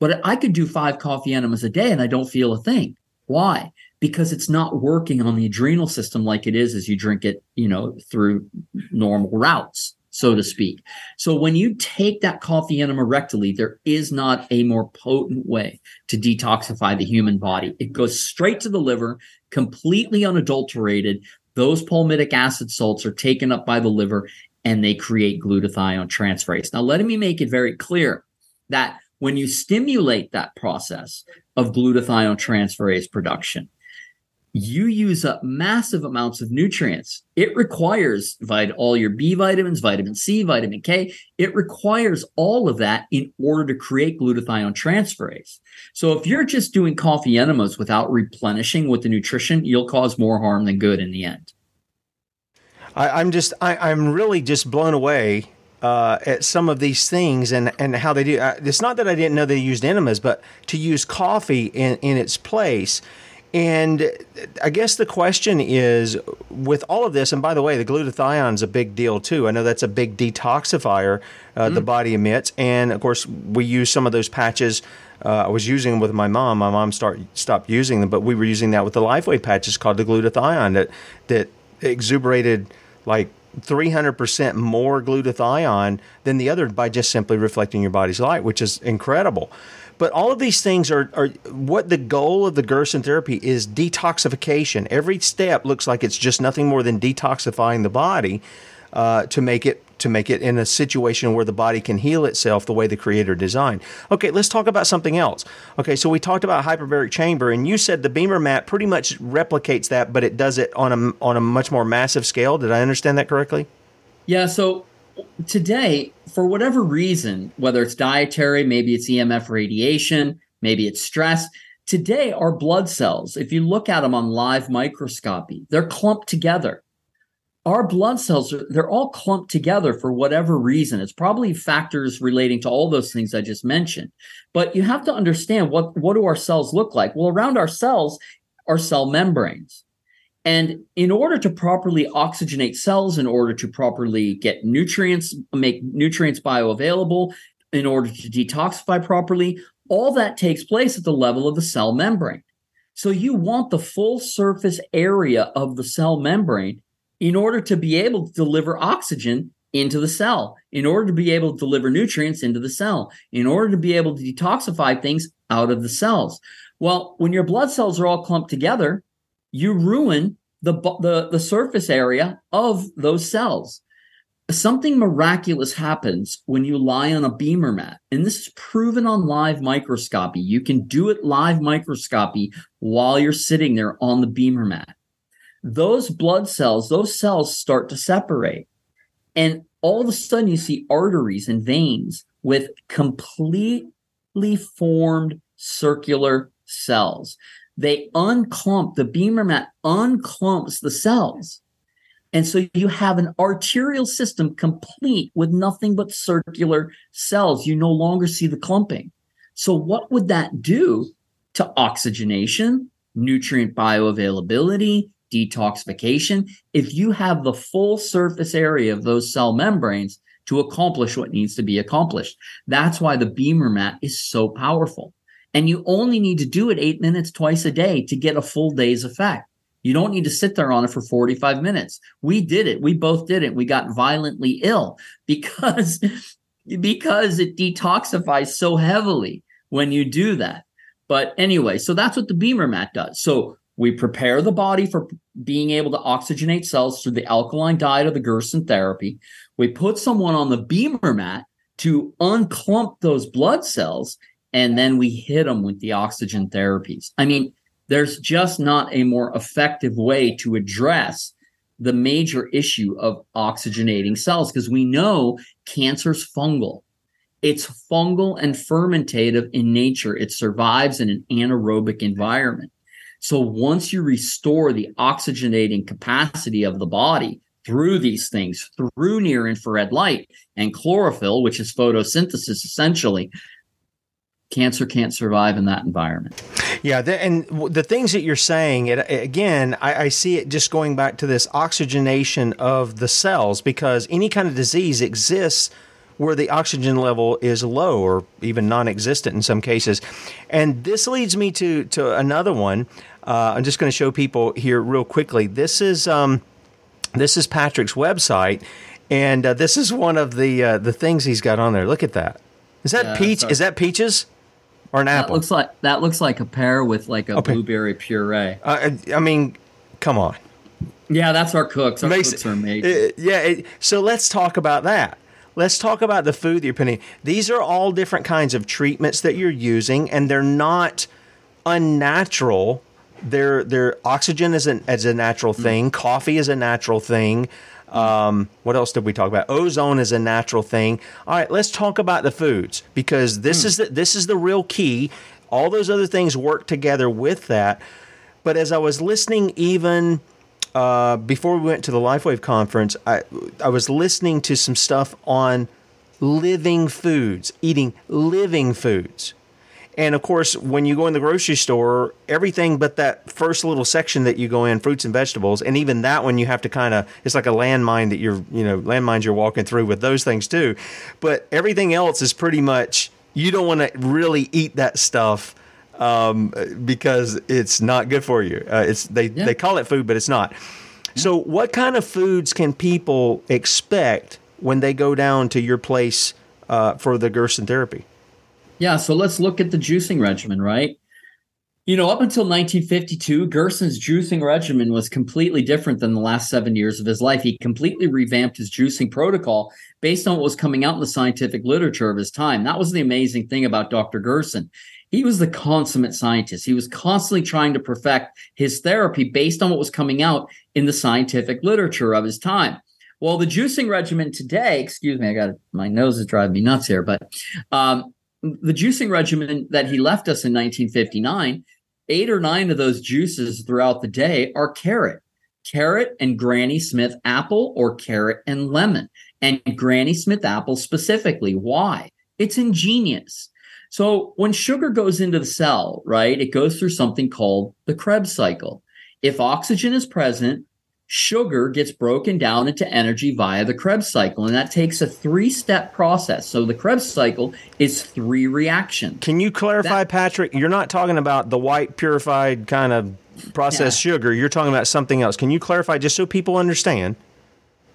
But I could do five coffee enemas a day and I don't feel a thing. Why? because it's not working on the adrenal system like it is as you drink it, you know, through normal routes, so to speak. So when you take that coffee enema rectally, there is not a more potent way to detoxify the human body. It goes straight to the liver, completely unadulterated. Those palmitic acid salts are taken up by the liver and they create glutathione transferase. Now, let me make it very clear that when you stimulate that process of glutathione transferase production, you use up massive amounts of nutrients. It requires all your B vitamins, vitamin C, vitamin K. It requires all of that in order to create glutathione transferase. So if you're just doing coffee enemas without replenishing with the nutrition, you'll cause more harm than good in the end. I, am just, I, am really just blown away uh, at some of these things and, and how they do. Uh, it's not that I didn't know they used enemas, but to use coffee in, in its place and I guess the question is with all of this, and by the way, the glutathione is a big deal too. I know that's a big detoxifier uh, mm the body emits. And of course, we use some of those patches. Uh, I was using them with my mom. My mom start, stopped using them, but we were using that with the LifeWave patches called the glutathione that, that exuberated like 300% more glutathione than the other by just simply reflecting your body's light, which is incredible. But all of these things are, are what the goal of the Gerson therapy is detoxification. Every step looks like it's just nothing more than detoxifying the body uh, to make it to make it in a situation where the body can heal itself the way the creator designed. Okay, let's talk about something else. Okay, so we talked about hyperbaric chamber and you said the BEMER mat pretty much replicates that but it does it on a on a much more massive scale. Did I understand that correctly? Yeah, so today, for whatever reason, whether it's dietary, maybe it's EMF radiation, maybe it's stress, today our blood cells, if you look at them on live microscopy, they're clumped together. Our blood cells, are, they're all clumped together for whatever reason. It's probably factors relating to all those things I just mentioned. But you have to understand what, what do our cells look like? Well, around our cells are cell membranes. And in order to properly oxygenate cells, in order to properly get nutrients, make nutrients bioavailable, in order to detoxify properly, all that takes place at the level of the cell membrane. So you want the full surface area of the cell membrane in order to be able to deliver oxygen into the cell, in order to be able to deliver nutrients into the cell, in order to be able to detoxify things out of the cells. Well, when your blood cells are all clumped together, you ruin the, the, the surface area of those cells. Something miraculous happens when you lie on a BEMER mat. And this is proven on live microscopy. You can do it live microscopy while you're sitting there on the BEMER mat. Those blood cells, those cells start to separate. And all of a sudden, you see arteries and veins with completely formed circular cells. They unclump, the BEMER mat unclumps the cells. And so you have an arterial system complete with nothing but circular cells. You no longer see the clumping. So, what would that do to oxygenation, nutrient bioavailability, detoxification? If you have the full surface area of those cell membranes to accomplish what needs to be accomplished, that's why the BEMER mat is so powerful. And you only need to do it eight minutes twice a day to get a full day's effect. You don't need to sit there on it for 45 minutes. We did it. We both did it. We got violently ill because, because it detoxifies so heavily when you do that. But anyway, so that's what the BEMER mat does. So we prepare the body for being able to oxygenate cells through the alkaline diet of the Gerson therapy. We put someone on the BEMER mat to unclump those blood cells and then we hit them with the oxygen therapies. I mean, there's just not a more effective way to address the major issue of oxygenating cells because we know cancer's fungal. It's fungal and fermentative in nature. It survives in an anaerobic environment. So once you restore the oxygenating capacity of the body through these things, through near infrared light and chlorophyll, which is photosynthesis essentially, cancer can't survive in that environment. Yeah, the, and the things that you're saying, it, again, I, I, see it just going back to this oxygenation of the cells because any kind of disease exists where the oxygen level is low or even non-existent in some cases. And this leads me to to another one. Uh, I'm just going to show people here real quickly. This is um, this is Patrick's website, and uh, this is one of the uh, the things he's got on there. Look at that. Is that yeah, peach? Is that peaches? Or an that. Looks like that looks like a pear with like a okay. blueberry puree. Uh, I mean, come on. Yeah, that's our cooks. Our Makes, cooks are. Uh, yeah, it, so let's talk about that. Let's talk about the food that you're putting. These are all different kinds of treatments that you're using, and they're not unnatural. They're, they're oxygen is, an, is a natural mm. thing. Mm. Coffee is a natural thing. Um, what else did we talk about? Ozone is a natural thing. All right, let's talk about the foods because this mm. is the, this is the real key. All those other things work together with that. But as I was listening, even uh, before we went to the LifeWave conference, I I was listening to some stuff on living foods, eating living foods. And of course, when you go in the grocery store, everything but that first little section that you go in, fruits and vegetables, and even that one you have to kind of, it's like a landmine that you're, you know, landmines you're walking through with those things too. But everything else is pretty much, you don't want to really eat that stuff um, because it's not good for you. Uh, it's they, yeah. they call it food, but it's not. Yeah. So, what kind of foods can people expect when they go down to your place uh, for the Gerson therapy? Yeah, so let's look at the juicing regimen, right? You know, up until 1952, Gerson's juicing regimen was completely different than the last seven years of his life. He completely revamped his juicing protocol based on what was coming out in the scientific literature of his time. That was the amazing thing about Dr. Gerson. He was the consummate scientist. He was constantly trying to perfect his therapy based on what was coming out in the scientific literature of his time. Well, the juicing regimen today, excuse me, I got my nose is driving me nuts here, but um, the juicing regimen that he left us in 1959, eight or nine of those juices throughout the day are carrot, carrot and Granny Smith apple or carrot and lemon, and Granny Smith apple specifically. Why? It's ingenious. So when sugar goes into the cell, right, it goes through something called the Krebs cycle. If oxygen is present, sugar gets broken down into energy via the Krebs cycle, and that takes a three step process. So the Krebs cycle is three reactions. Can you clarify, that, Patrick? You're not talking about the white purified kind of processed yeah. sugar. You're talking about something else. Can you clarify just so people understand?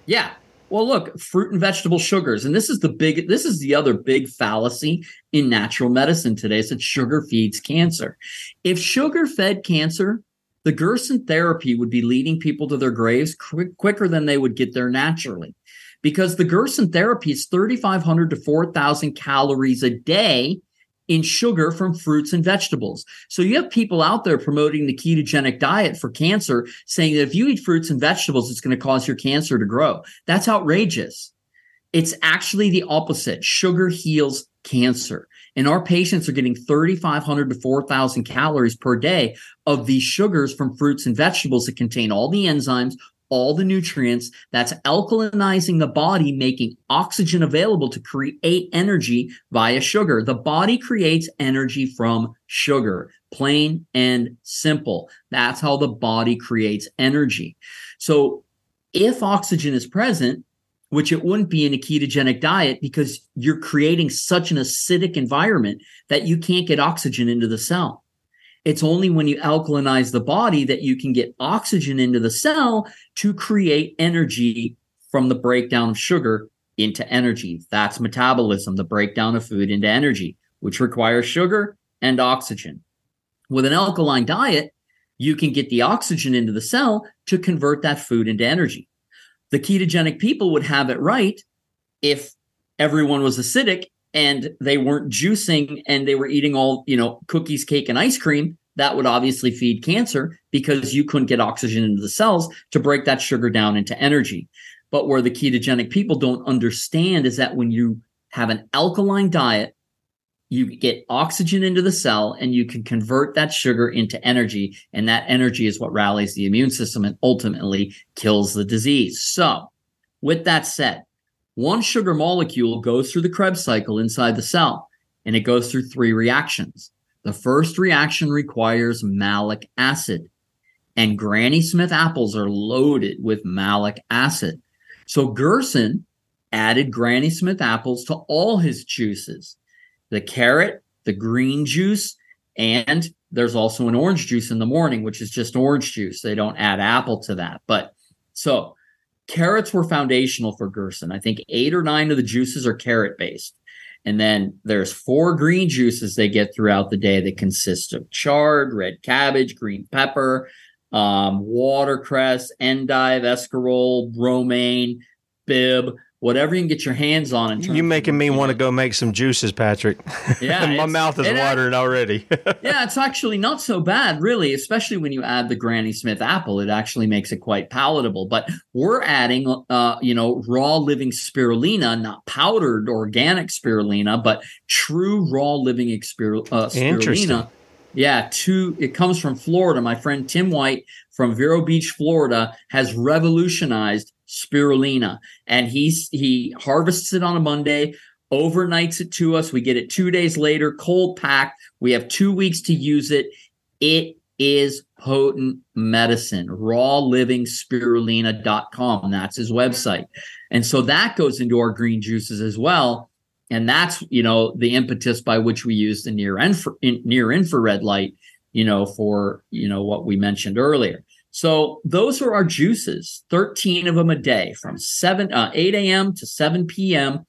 Yeah. Well, look, fruit and vegetable sugars, and this is the big, this is the other big fallacy in natural medicine today. Is that sugar feeds cancer. If sugar fed cancer, the Gerson therapy would be leading people to their graves quick, quicker than they would get there naturally. Because the Gerson therapy is 3,500 to 4,000 calories a day in sugar from fruits and vegetables. So you have people out there promoting the ketogenic diet for cancer, saying that if you eat fruits and vegetables, it's going to cause your cancer to grow. That's outrageous. It's actually the opposite. Sugar heals cancer. And our patients are getting 3,500 to 4,000 calories per day of these sugars from fruits and vegetables that contain all the enzymes, all the nutrients that's alkalinizing the body, making oxygen available to create energy via sugar. The body creates energy from sugar, plain and simple. That's how the body creates energy. So if oxygen is present, which it wouldn't be in a ketogenic diet because you're creating such an acidic environment that you can't get oxygen into the cell. It's only when you alkalinize the body that you can get oxygen into the cell to create energy from the breakdown of sugar into energy. That's metabolism, the breakdown of food into energy, which requires sugar and oxygen. With an alkaline diet, you can get the oxygen into the cell to convert that food into energy the ketogenic people would have it right if everyone was acidic and they weren't juicing and they were eating all, you know, cookies, cake, and ice cream. That would obviously feed cancer because you couldn't get oxygen into the cells to break that sugar down into energy. But where the ketogenic people don't understand is that when you have an alkaline diet, you get oxygen into the cell and you can convert that sugar into energy. And that energy is what rallies the immune system and ultimately kills the disease. So, with that said, one sugar molecule goes through the Krebs cycle inside the cell and it goes through three reactions. The first reaction requires malic acid, and Granny Smith apples are loaded with malic acid. So, Gerson added Granny Smith apples to all his juices the carrot, the green juice, and there's also an orange juice in the morning, which is just orange juice. They don't add apple to that. But so carrots were foundational for Gerson. I think eight or nine of the juices are carrot based. And then there's four green juices they get throughout the day that consist of chard, red cabbage, green pepper, um, watercress, endive, escarole, romaine, Bibb whatever you can get your hands on. you making me want to go make some juices, Patrick. Yeah, my mouth is watering already. yeah, it's actually not so bad, really. Especially when you add the Granny Smith apple, it actually makes it quite palatable. But we're adding, uh, you know, raw living spirulina, not powdered organic spirulina, but true raw living expir- uh, spirulina. Yeah, to it comes from Florida. My friend Tim White from Vero Beach, Florida, has revolutionized spirulina, and he's he harvests it on a Monday, overnights it to us. We get it two days later, cold packed. We have two weeks to use it. It is potent medicine. Rawlivingspirulina.com. That's his website. And so that goes into our green juices as well. And that's, you know, the impetus by which we use the near infra- near infrared light, you know, for, you know, what we mentioned earlier. So those are our juices, 13 of them a day from 7 uh, 8 a.m. to 7 p.m.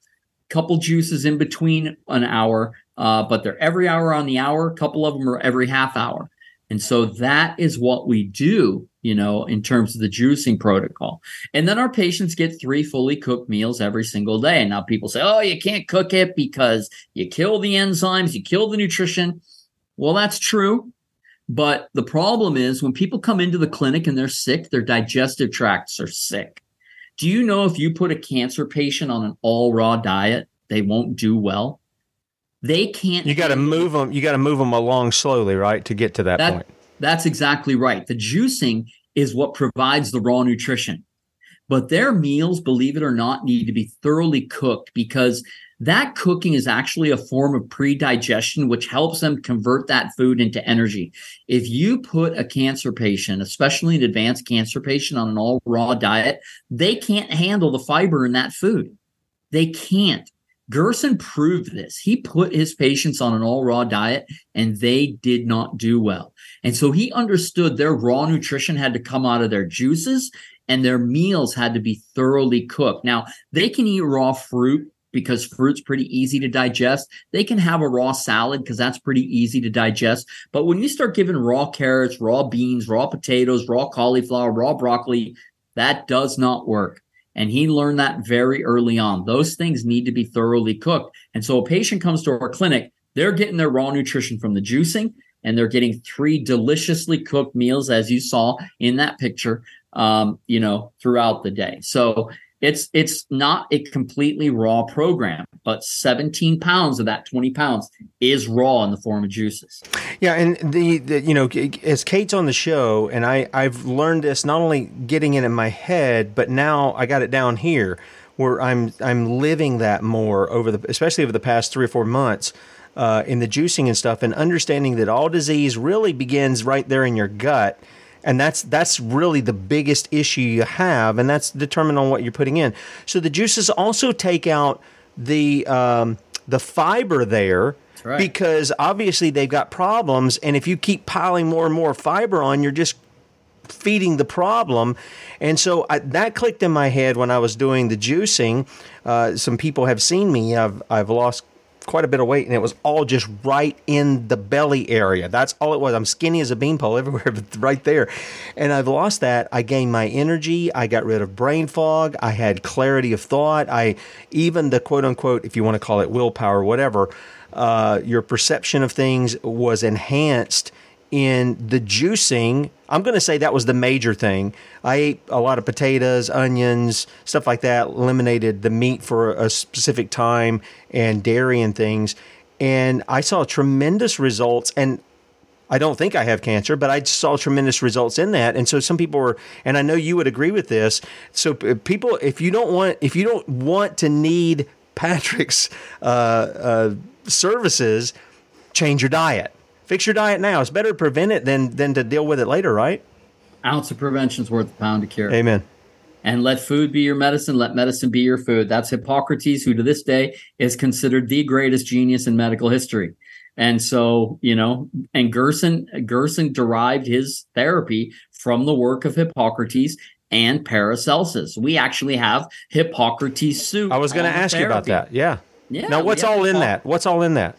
Couple juices in between an hour, uh, but they're every hour on the hour. A couple of them are every half hour. And so that is what we do, you know, in terms of the juicing protocol. And then our patients get three fully cooked meals every single day. And now people say, oh, you can't cook it because you kill the enzymes, you kill the nutrition. Well, that's true. But the problem is when people come into the clinic and they're sick, their digestive tracts are sick. Do you know if you put a cancer patient on an all raw diet, they won't do well? They can't. You got to move them. You got to move them along slowly, right, to get to that, that point. That's exactly right. The juicing is what provides the raw nutrition. But their meals, believe it or not, need to be thoroughly cooked because that cooking is actually a form of pre-digestion, which helps them convert that food into energy. If you put a cancer patient, especially an advanced cancer patient on an all raw diet, they can't handle the fiber in that food. They can't. Gerson proved this. He put his patients on an all raw diet and they did not do well. And so he understood their raw nutrition had to come out of their juices and their meals had to be thoroughly cooked. Now, they can eat raw fruit because fruit's pretty easy to digest. They can have a raw salad because that's pretty easy to digest. But when you start giving raw carrots, raw beans, raw potatoes, raw cauliflower, raw broccoli, that does not work. And he learned that very early on. Those things need to be thoroughly cooked. And so a patient comes to our clinic, they're getting their raw nutrition from the juicing and they're getting three deliciously cooked meals, as you saw in that picture, um, you know, throughout the day. So it's it's not a completely raw program, but 17 pounds of that 20 pounds is raw in the form of juices. Yeah, and the, the you know as Kate's on the show, and I I've learned this not only getting it in my head, but now I got it down here where I'm I'm living that more over the especially over the past three or four months. Uh, in the juicing and stuff, and understanding that all disease really begins right there in your gut, and that's that's really the biggest issue you have, and that's determined on what you're putting in. So the juices also take out the um, the fiber there. Right. Because obviously they've got problems, and if you keep piling more and more fiber on, you're just feeding the problem. And so I, that clicked in my head when I was doing the juicing. Uh, some people have seen me. I've I've lost quite a bit of weight, and it was all just right in the belly area. That's all it was. I'm skinny as a beanpole everywhere, but right there. And I've lost that. I gained my energy. I got rid of brain fog. I had clarity of thought. I even the quote unquote, if you want to call it willpower, whatever, uh, your perception of things was enhanced in the juicing, I'm going to say that was the major thing. I ate a lot of potatoes, onions, stuff like that, eliminated the meat for a specific time and dairy and things. And I saw tremendous results. And I don't think I have cancer, but I saw tremendous results in that. And so some people were, and I know you would agree with this. So people, if you don't want, if you don't want to need Patrick's uh, uh, services, change your diet Fix your diet now. It's better to prevent it than than to deal with it later, right? Ounce of prevention is worth a pound of cure. Amen. And let food be your medicine. Let medicine be your food. That's Hippocrates, who to this day is considered the greatest genius in medical history. And so, you know, and Gerson Gerson derived his therapy from the work of Hippocrates and Paracelsus. We actually have Hippocrates soup. I was going to ask therapy. you about that. Yeah. Yeah. Now, what's all in that? What's all in that?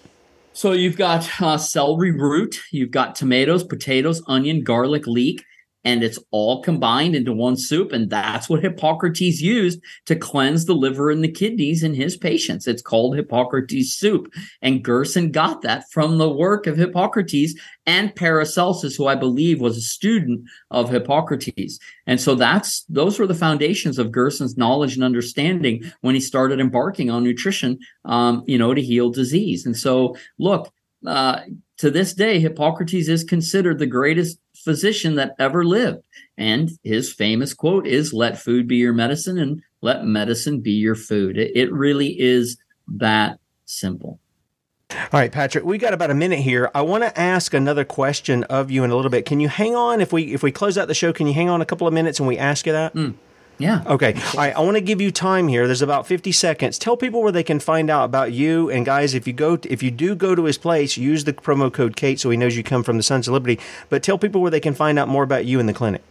So you've got uh, celery root, you've got tomatoes, potatoes, onion, garlic, leek, and it's all combined into one soup. And that's what Hippocrates used to cleanse the liver and the kidneys in his patients. It's called Hippocrates soup. And Gerson got that from the work of Hippocrates and Paracelsus, who I believe was a student of Hippocrates. And so that's those were the foundations of Gerson's knowledge and understanding when he started embarking on nutrition, um, you know, to heal disease. And so look, uh, to this day, Hippocrates is considered the greatest physician that ever lived. And his famous quote is let food be your medicine and let medicine be your food. It, it really is that simple. All right, Patrick, we got about a minute here. I want to ask another question of you in a little bit. Can you hang on if we if we close out the show? Can you hang on a couple of minutes and we ask you that? Mm. Yeah. Okay. All right. I want to give you time here. There's about 50 seconds. Tell people where they can find out about you. And guys, if you go, to, if you do go to his place, use the promo code Kate so he knows you come from the Sons of Liberty. But tell people where they can find out more about you in the clinic.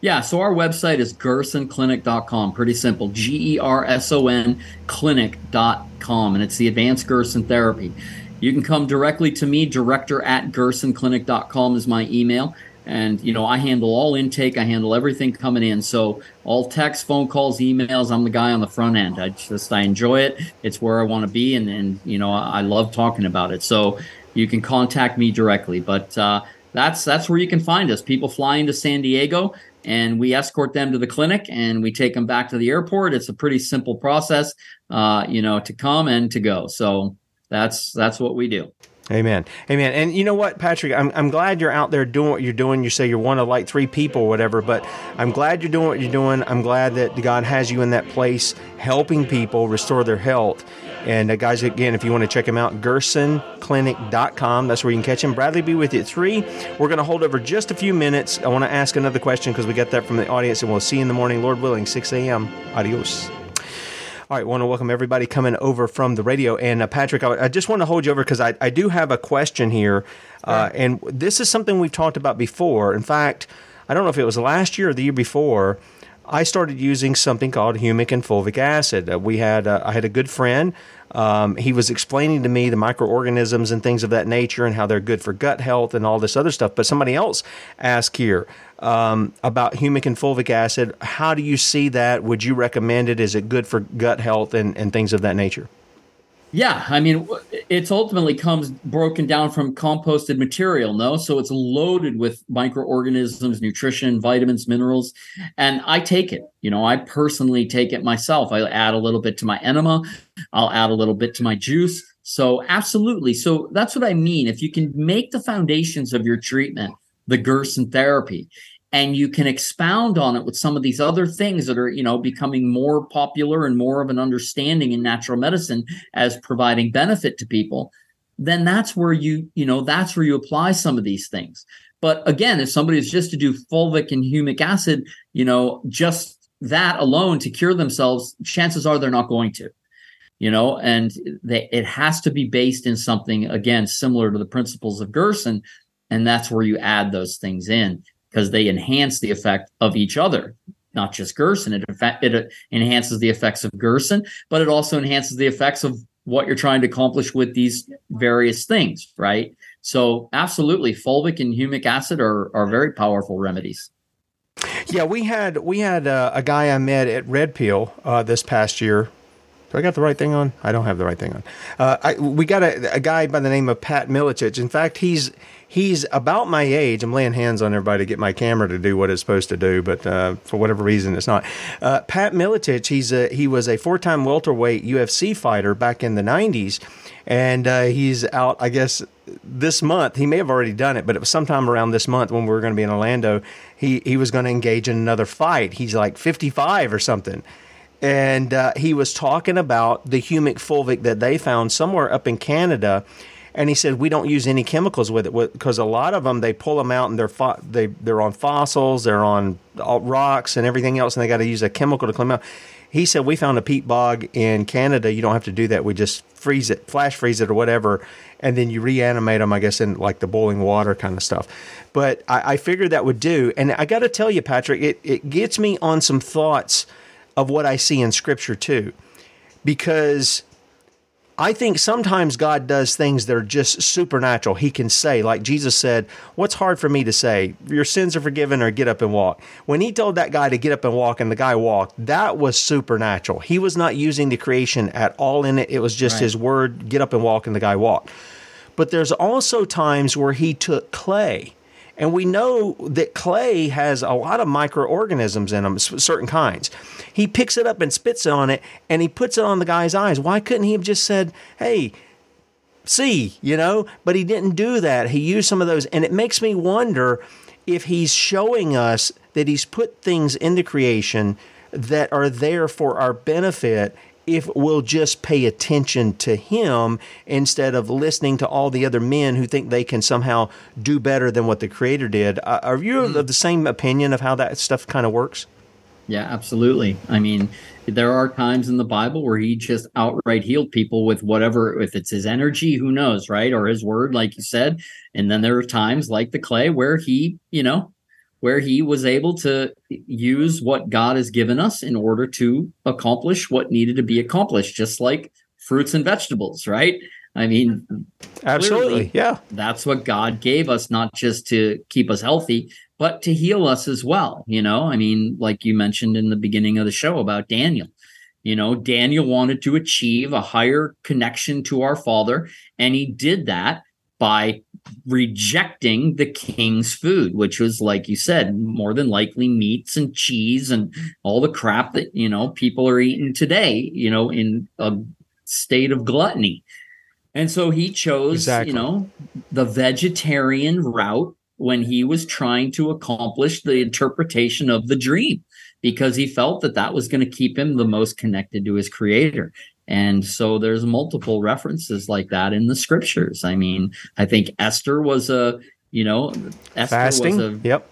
Yeah, so our website is gersonclinic.com. Pretty simple. G E R S O N clinic.com. And it's the advanced Gerson therapy. You can come directly to me. Director at gersonclinic.com is my email and you know i handle all intake i handle everything coming in so all text phone calls emails i'm the guy on the front end i just i enjoy it it's where i want to be and, and you know i love talking about it so you can contact me directly but uh, that's that's where you can find us people fly into san diego and we escort them to the clinic and we take them back to the airport. It's a pretty simple process, uh, you know, to come and to go. So that's that's what we do. Amen. Amen. And you know what, Patrick, I'm, I'm glad you're out there doing what you're doing. You say you're one of like three people or whatever, but I'm glad you're doing what you're doing. I'm glad that God has you in that place helping people restore their health. And uh, guys, again, if you want to check him out, gersonclinic.com. That's where you can catch him. Bradley be with you at 3. We're going to hold over just a few minutes. I want to ask another question because we got that from the audience, and we'll see you in the morning, Lord willing, 6 a.m. Adios. All right, want to welcome everybody coming over from the radio. And uh, Patrick, I, I, just want to hold you over because I, I do have a question here. Uh, and this is something we've talked about before. In fact, I don't know if it was last year or the year before. I started using something called humic and fulvic acid. Uh, we had uh, I had a good friend. Um, he was explaining to me the microorganisms and things of that nature and how they're good for gut health and all this other stuff. But somebody else asked here um, about humic and fulvic acid. How do you see that? Would you recommend it? Is it good for gut health and, and things of that nature? Yeah, I mean, it's ultimately comes broken down from composted material, no? So it's loaded with microorganisms, nutrition, vitamins, minerals, and I take it. You know, I personally take it myself. I add a little bit to my enema, I'll add a little bit to my juice. So, absolutely. So that's what I mean. If you can make the foundations of your treatment the Gerson therapy, and you can expound on it with some of these other things that are you know becoming more popular and more of an understanding in natural medicine as providing benefit to people. Then that's where you you know that's where you apply some of these things. But again if somebody is just to do fulvic and humic acid you know just that alone to cure themselves chances are they're not going to you know and they, it has to be based in something again similar to the principles of gerson and that's where you add those things in because they enhance the effect of each other not just gerson. It, it enhances the effects of gerson but it also enhances the effects of what you're trying to accomplish with these various things right? So absolutely fulvic and humic acid are, are very powerful remedies. Yeah we had we had uh, a guy i met at red Peel uh, this past year do I got the right thing on? I don't have the right thing on. Uh, I, we got a, a, guy by the name of Pat Miletich. In fact, he's he's about my age. I'm laying hands on everybody to get my camera to do what it's supposed to do, but uh, for whatever reason, it's not. Uh, Pat Miletich, he's a, he was a four time welterweight UFC fighter back in the 90s, and uh, he's out, I guess, this month. He may have already done it, but it was sometime around this month when we were going to be in Orlando. He, he was going to engage in another fight. He's like 55 or something and uh, he was talking about the humic fulvic that they found somewhere up in Canada and he said we don't use any chemicals with it because a lot of them they pull them out and they're fo- they they're on fossils, they're on rocks and everything else, and they got to use a chemical to clean them out. He said we found a peat bog in Canada. You don't have to do that. We just freeze it, flash freeze it, or whatever, and then you reanimate them. I guess in like the boiling water kind of stuff. But I, I figured that would do, and I got to tell you, Patrick, it it gets me on some thoughts of what I see in Scripture too, because I think sometimes God does things that are just supernatural. He can say, like Jesus said, What's hard for me to say? Your sins are forgiven or get up and walk. When he told that guy to get up and walk and the guy walked, that was supernatural. He was not using the creation at all in it. It was just right. his word, get up and walk, and the guy walked. But there's also times where he took clay. And we know that clay has a lot of microorganisms in them, certain kinds. He picks it up and spits it on it and he puts it on the guy's eyes. Why couldn't he have just said, hey, see, you know? But he didn't do that. He used some of those. And it makes me wonder if he's showing us that he's put things into creation that are there for our benefit if we'll just pay attention to him instead of listening to all the other men who think they can somehow do better than what the creator did. Uh, are you mm. of the same opinion of how that stuff kind of works? Yeah, absolutely. I mean, there are times in the Bible where he just outright healed people with whatever, if it's his energy, who knows, right? Or his word, like you said. And then there are times like the clay where he, you know, where he was able to use what God has given us in order to accomplish what needed to be accomplished, just like fruits and vegetables, right? I mean, absolutely. Yeah. That's what God gave us, not just to keep us healthy, but to heal us as well. You know, I mean, like you mentioned in the beginning of the show about Daniel. You know, Daniel wanted to achieve a higher connection to our Father, and he did that by rejecting the king's food, which was, like you said, more than likely meats and cheese and all the crap that, you know, people are eating today, you know, in a state of gluttony. And so he chose, exactly. you know, the vegetarian route when he was trying to accomplish the interpretation of the dream because he felt that that was going to keep him the most connected to his creator. And so there's multiple references like that in the scriptures. I mean, I think Esther was a, you know, Esther Fasting. was a yep.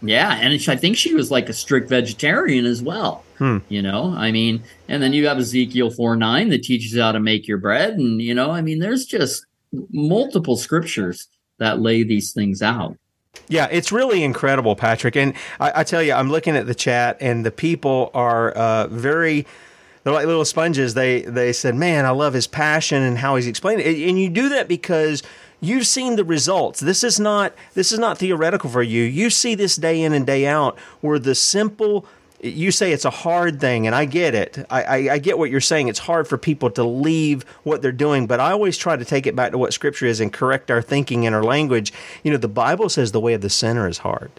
Yeah, and I think she was like a strict vegetarian as well. Hmm. You know, I mean, and then you have Ezekiel 4 9 that teaches you how to make your bread. And, you know, I mean, there's just multiple scriptures that lay these things out. Yeah, it's really incredible, Patrick. And I, I, tell you, I'm looking at the chat, and the people are uh, very. They're like little sponges. They they said, "Man, I love his passion and how he's explaining it." And you do that because you've seen the results. This is not this is not theoretical for you. You see this day in and day out, where the simple you say it's a hard thing, and I get it. I, I, I, get what you're saying. It's hard for people to leave what they're doing, but I always try to take it back to what Scripture is and correct our thinking and our language. You know, the Bible says the way of the sinner is hard.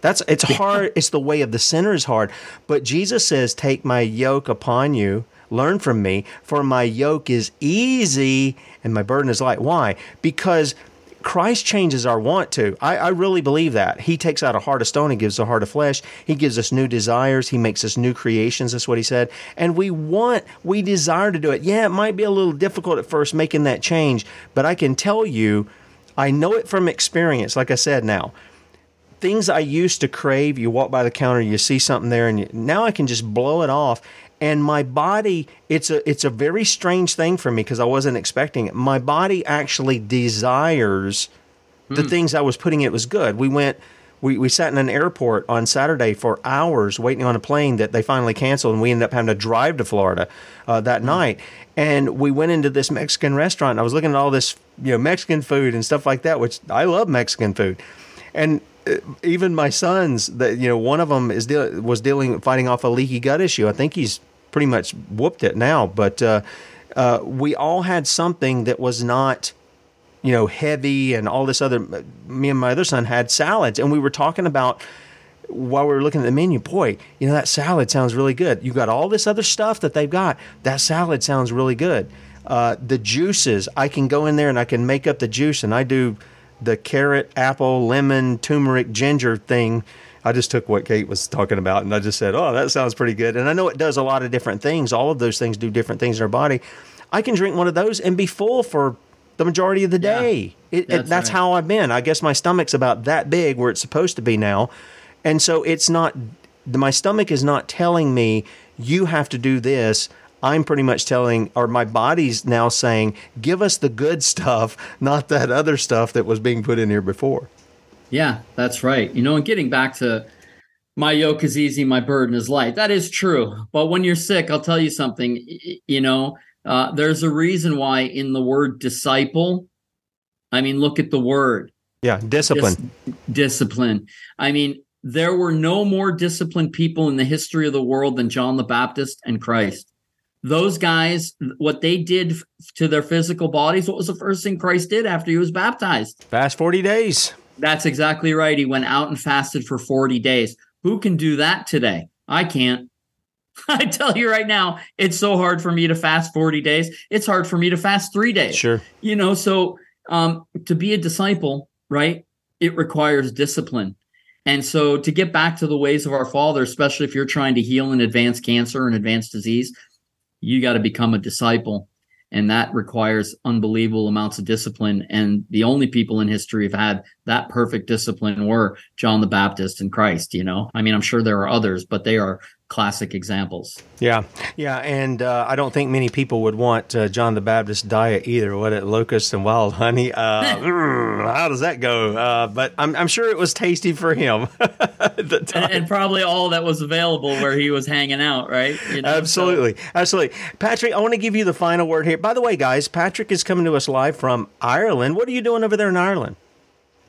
That's it's hard. it's the way of the sinner is hard, but Jesus says, "Take my yoke upon you." Learn from me, for my yoke is easy and my burden is light. Why? Because Christ changes our want to. I, I, really believe that. He takes out a heart of stone and gives a heart of flesh. He gives us new desires. He makes us new creations. That's what he said. And we want, we desire to do it. Yeah, it might be a little difficult at first making that change, but I can tell you, I know it from experience, like I said now. Things I used to crave, you walk by the counter, you see something there, and you, now I can just blow it off and my body it's a it's a very strange thing for me because I wasn't expecting it. My body actually desires the hmm. things I was putting it was good. We went we, we sat in an airport on Saturday for hours waiting on a plane that they finally canceled, and we ended up having to drive to Florida uh, that hmm. night. And we went into this Mexican restaurant. And I was looking at all this, you know, Mexican food and stuff like that, which I love Mexican food. And even my sons that you know one of them is was dealing fighting off a leaky gut issue. I think he's pretty much whooped it now, but uh, uh, we all had something that was not you know heavy and all this other. Me and my other son had salads, and we were talking about while we were looking at the menu, boy, you know, that salad sounds really good. You got all this other stuff that they've got. That salad sounds really good. Uh, the juices, I can go in there and I can make up the juice, and I do the carrot, apple, lemon, turmeric, ginger thing. I just took what Kate was talking about and I just said, "Oh, that sounds pretty good." And I know it does a lot of different things. All of those things do different things in our body. I can drink one of those and be full for the majority of the day. Yeah, it, that's, it, that's right. how I've been. I guess my stomach's about that big where it's supposed to be now. And so it's not my stomach is not telling me you have to do this. I'm pretty much telling, or my body's now saying, give us the good stuff, not that other stuff that was being put in here before. Yeah, that's right. You know, and getting back to my yoke is easy, my burden is light. That is true. But when you're sick, I'll tell you something. You know, uh, there's a reason why in the word disciple, I mean, look at the word. Yeah, discipline. Dis- discipline. I mean, there were no more disciplined people in the history of the world than John the Baptist and Christ those guys, what they did to their physical bodies, what was the first thing Christ did after he was baptized? Fast 40 days. That's exactly right. He went out and fasted for 40 days. Who can do that today? I can't. I tell you right now, it's so hard for me to fast 40 days. It's hard for me to fast three days. Sure. You know, so um, to be a disciple, right, it requires discipline. And so to get back to the ways of our Father, especially if you're trying to heal and advance cancer and advance disease, you got to become a disciple. And that requires unbelievable amounts of discipline. And the only people in history who've had that perfect discipline were john the baptist and christ you know? I mean i'm sure there are others but they are classic examples. Yeah, yeah, and uh, I don't think many people would want uh, John the Baptist diet either. What it locust and wild honey? Uh, mm, how does that go? Uh, but I'm, I'm, sure it was tasty for him and, and, probably all that was available where he was hanging out, right? You know, absolutely, so. absolutely. Patrick, I want to give you the final word here. By the way, guys, Patrick is coming to us live from Ireland. What are you doing over there in Ireland?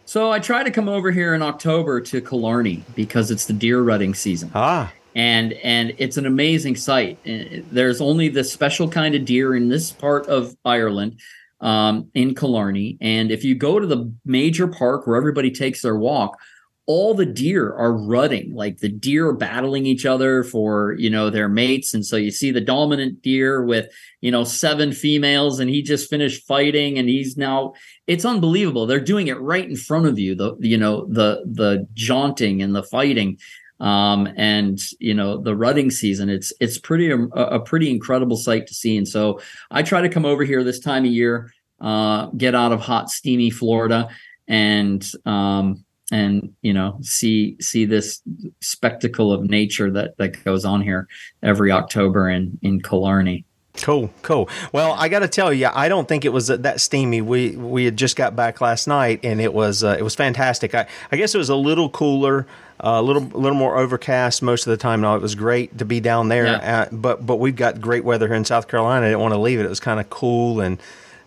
So I try to come over here in October to Killarney because it's the deer rutting season. Ah and and it's an amazing sight. There's only this special kind of deer in this part of Ireland um, in Killarney. And if you go to the major park where everybody takes their walk, all the deer are rutting like the deer are battling each other for you know their mates and so you see the dominant deer with you know seven females and he just finished fighting and he's now it's unbelievable they're doing it right in front of you the you know the the jaunting and the fighting um and you know the rutting season it's it's pretty a, a pretty incredible sight to see and so i try to come over here this time of year uh get out of hot steamy florida and um and you know see see this spectacle of nature that that goes on here every October in in Killarney. Cool, cool. Well, I got to tell you, I don't think it was that steamy. We we had just got back last night, and it was uh, it was fantastic. I, I guess it was a little cooler, uh, a little a little more overcast most of the time. No, it was great to be down there, yeah. uh, but but we've got great weather here in South Carolina. I didn't want to leave it. It was kind of cool and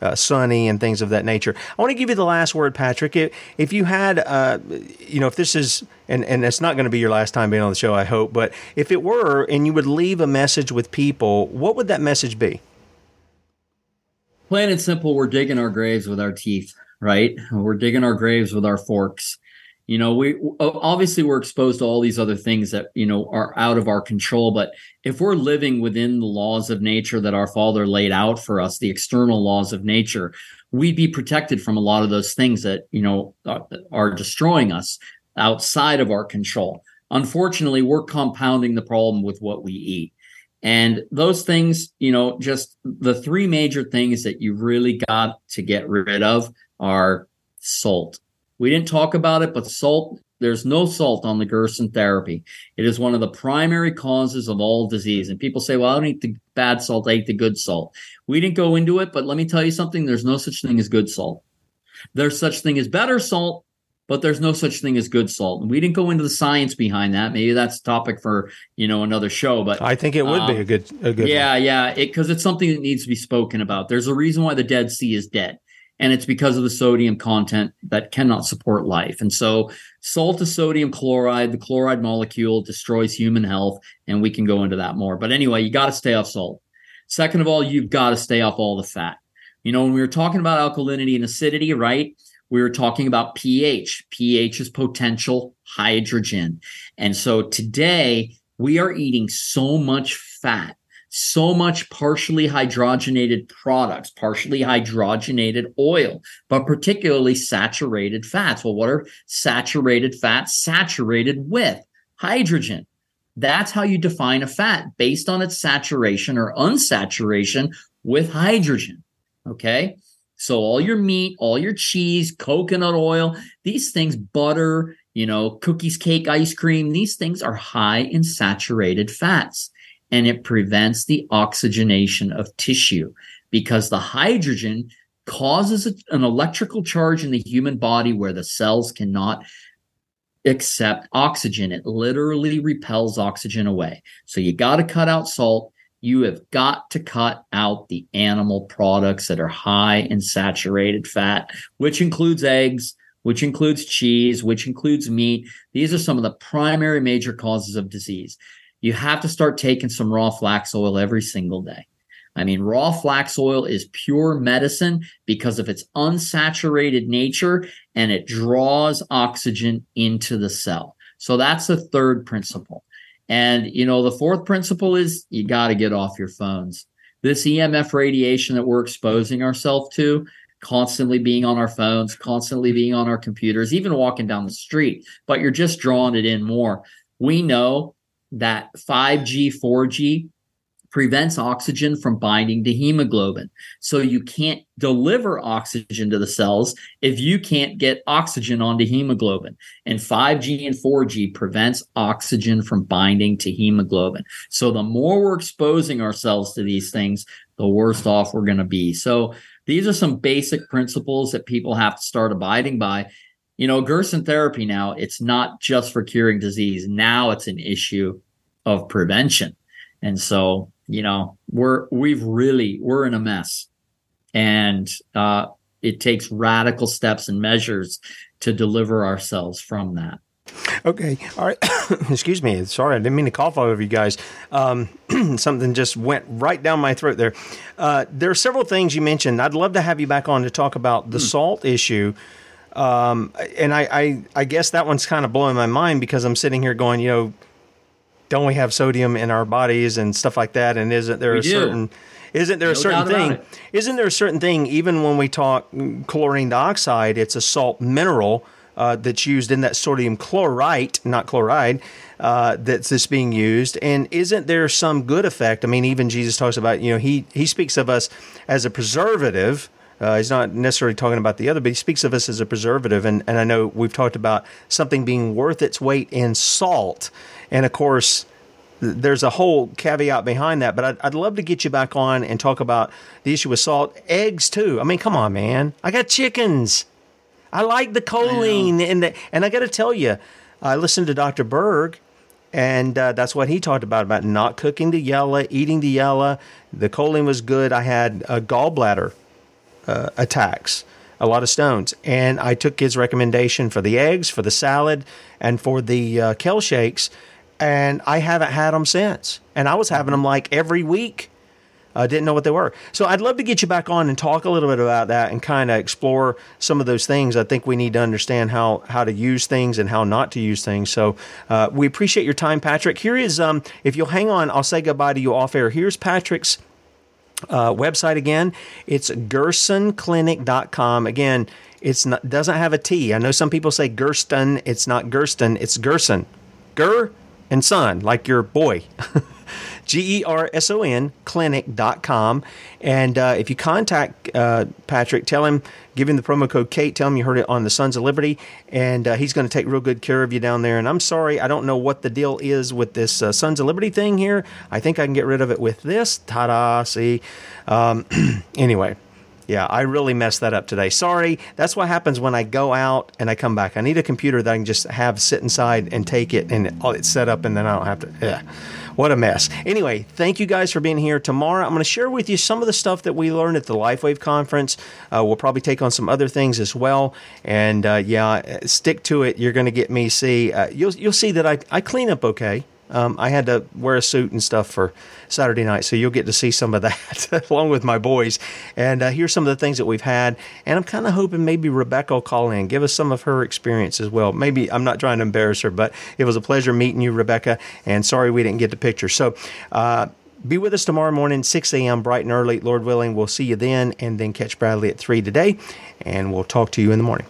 uh, sunny and things of that nature. I want to give you the last word, Patrick. If, if you had, uh, you know, if this is, and, and it's not going to be your last time being on the show, I hope, but if it were and you would leave a message with people, what would that message be? Plain and simple, we're digging our graves with our teeth, right? We're digging our graves with our forks you know we obviously we're exposed to all these other things that you know are out of our control but if we're living within the laws of nature that our father laid out for us the external laws of nature we'd be protected from a lot of those things that you know are, are destroying us outside of our control. Unfortunately we're compounding the problem with what we eat. And those things you know just the three major things that you really got to get rid of are salt we didn't talk about it, but salt, there's no salt on the Gerson therapy. It is one of the primary causes of all disease. And people say, well, I don't eat the bad salt, I eat the good salt. We didn't go into it, but let me tell you something there's no such thing as good salt. There's such thing as better salt, but there's no such thing as good salt. And we didn't go into the science behind that. Maybe that's a topic for you know another show. But I think it would um, be a good, a good. Yeah, one. yeah, because it, it's something that needs to be spoken about. There's a reason why the Dead Sea is dead and it's because of the sodium content that cannot support life. And so, salt is sodium chloride. The chloride molecule destroys human health, and we can go into that more. But anyway, you got to stay off salt. Second of all, you've got to stay off all the fat. You know, when we were talking about alkalinity and acidity, right? We were talking about pH. pH is potential hydrogen. And so today we are eating so much fat so much partially hydrogenated products, partially hydrogenated oil, but particularly saturated fats. Well, what are saturated fats? Saturated with hydrogen. That's how you define a fat based on its saturation or unsaturation with hydrogen. Okay. So all your meat, all your cheese, coconut oil, these things, butter, you know, cookies, cake, ice cream, these things are high in saturated fats and it prevents the oxygenation of tissue because the hydrogen causes an electrical charge in the human body where the cells cannot accept oxygen. It literally repels oxygen away. So you got to cut out salt. You have got to cut out the animal products that are high in saturated fat, which includes eggs, which includes cheese, which includes meat. These are some of the primary major causes of disease you have to start taking some raw flax oil every single day. I mean, raw flax oil is pure medicine because of its unsaturated nature and it draws oxygen into the cell. So that's the third principle. And, you know, the fourth principle is you got to get off your phones. This EMF radiation that we're exposing ourselves to, constantly being on our phones, constantly being on our computers, even walking down the street, but you're just drawing it in more. We know that 5G, 4G prevents oxygen from binding to hemoglobin. So you can't deliver oxygen to the cells if you can't get oxygen onto hemoglobin. And 5G and 4G prevents oxygen from binding to hemoglobin. So the more we're exposing ourselves to these things, the worse off we're going to be. So these are some basic principles that people have to start abiding by you know, Gerson therapy now, it's not just for curing disease. Now it's an issue of prevention. And so, you know, we're, we've really, we're in a mess. And, uh, it takes radical steps and measures to deliver ourselves from that. Okay. All right. Excuse me. Sorry, I didn't mean to cough all over you guys. Um, something just went right down my throat there. Uh, there are several things you mentioned. I'd love to have you back on to talk about the mm. salt issue. Um, and I, I, I guess that one's kind of blowing my mind because I'm sitting here going, you know, don't we have sodium in our bodies and stuff like that? And isn't there we a do. certain isn't there no a certain thing? Isn't there a certain thing? Even when we talk chlorine dioxide, it's a salt mineral uh, that's used in that sodium chlorite, not chloride, uh, that's this being used. And isn't there some good effect? I mean, even Jesus talks about, you know, he, he speaks of us as a preservative. Uh, he's not necessarily talking about the other, but he speaks of us as a preservative. And, and I know we've talked about something being worth its weight in salt. And of course, there's a whole caveat behind that, but I'd, I'd, love to get you back on and talk about the issue with salt. Eggs, too. I mean, come on, man. I got chickens. I like the choline, and the, and I got to tell you, I listened to Dr. Berg, and uh, that's what he talked about about not cooking the yellow, eating the yellow. The choline was good. I had a gallbladder uh, attacks, a lot of stones, and I took his recommendation for the eggs, for the salad, and for the uh, kale shakes, and I haven't had them since. And I was having them like every week uh, didn't know what they were. So I'd love to get you back on and talk a little bit about that and kind of explore some of those things. I think we need to understand how how to use things and how not to use things. So uh, we appreciate your time, Patrick. Here is um, if you'll hang on, I'll say goodbye to you off air. Here's Patrick's. Uh, website again, it's gersonclinic.com. Again, it's not doesn't have a T. I know some people say Gersten. It's not Gersten. It's Gerson. Ger and son, like your boy. G E R S O N clinic.com. And uh, if you contact uh, Patrick, tell him, give him the promo code Kate, tell him you heard it on the Sons of Liberty, and uh, he's going to take real good care of you down there. And I'm sorry, I don't know what the deal is with this uh, Sons of Liberty thing here. I think I can get rid of it with this. Ta da, see. Um, anyway. Yeah, I really messed that up today. Sorry. That's what happens when I go out and I come back. I need a computer that I can just have sit inside and take it and it's set up and then I don't have to. Yeah. What a mess. Anyway, thank you guys for being here. Tomorrow, I'm going to share with you some of the stuff that we learned at the LifeWave conference. Uh, we'll probably take on some other things as well. And uh, yeah, stick to it. You're going to get me see. Uh, you'll you'll see that I I clean up okay. Um, I had to wear a suit and stuff for Saturday night, so you'll get to see some of that along with my boys. And uh, here's some of the things that we've had. And I'm kind of hoping maybe Rebecca will call in, give us some of her experience as well. Maybe I'm not trying to embarrass her, but it was a pleasure meeting you, Rebecca. And sorry we didn't get the picture. So. Uh, be with us tomorrow morning, 6 a.m., bright and early. Lord willing, we'll see you then, and then catch Bradley at 3 today, and we'll talk to you in the morning.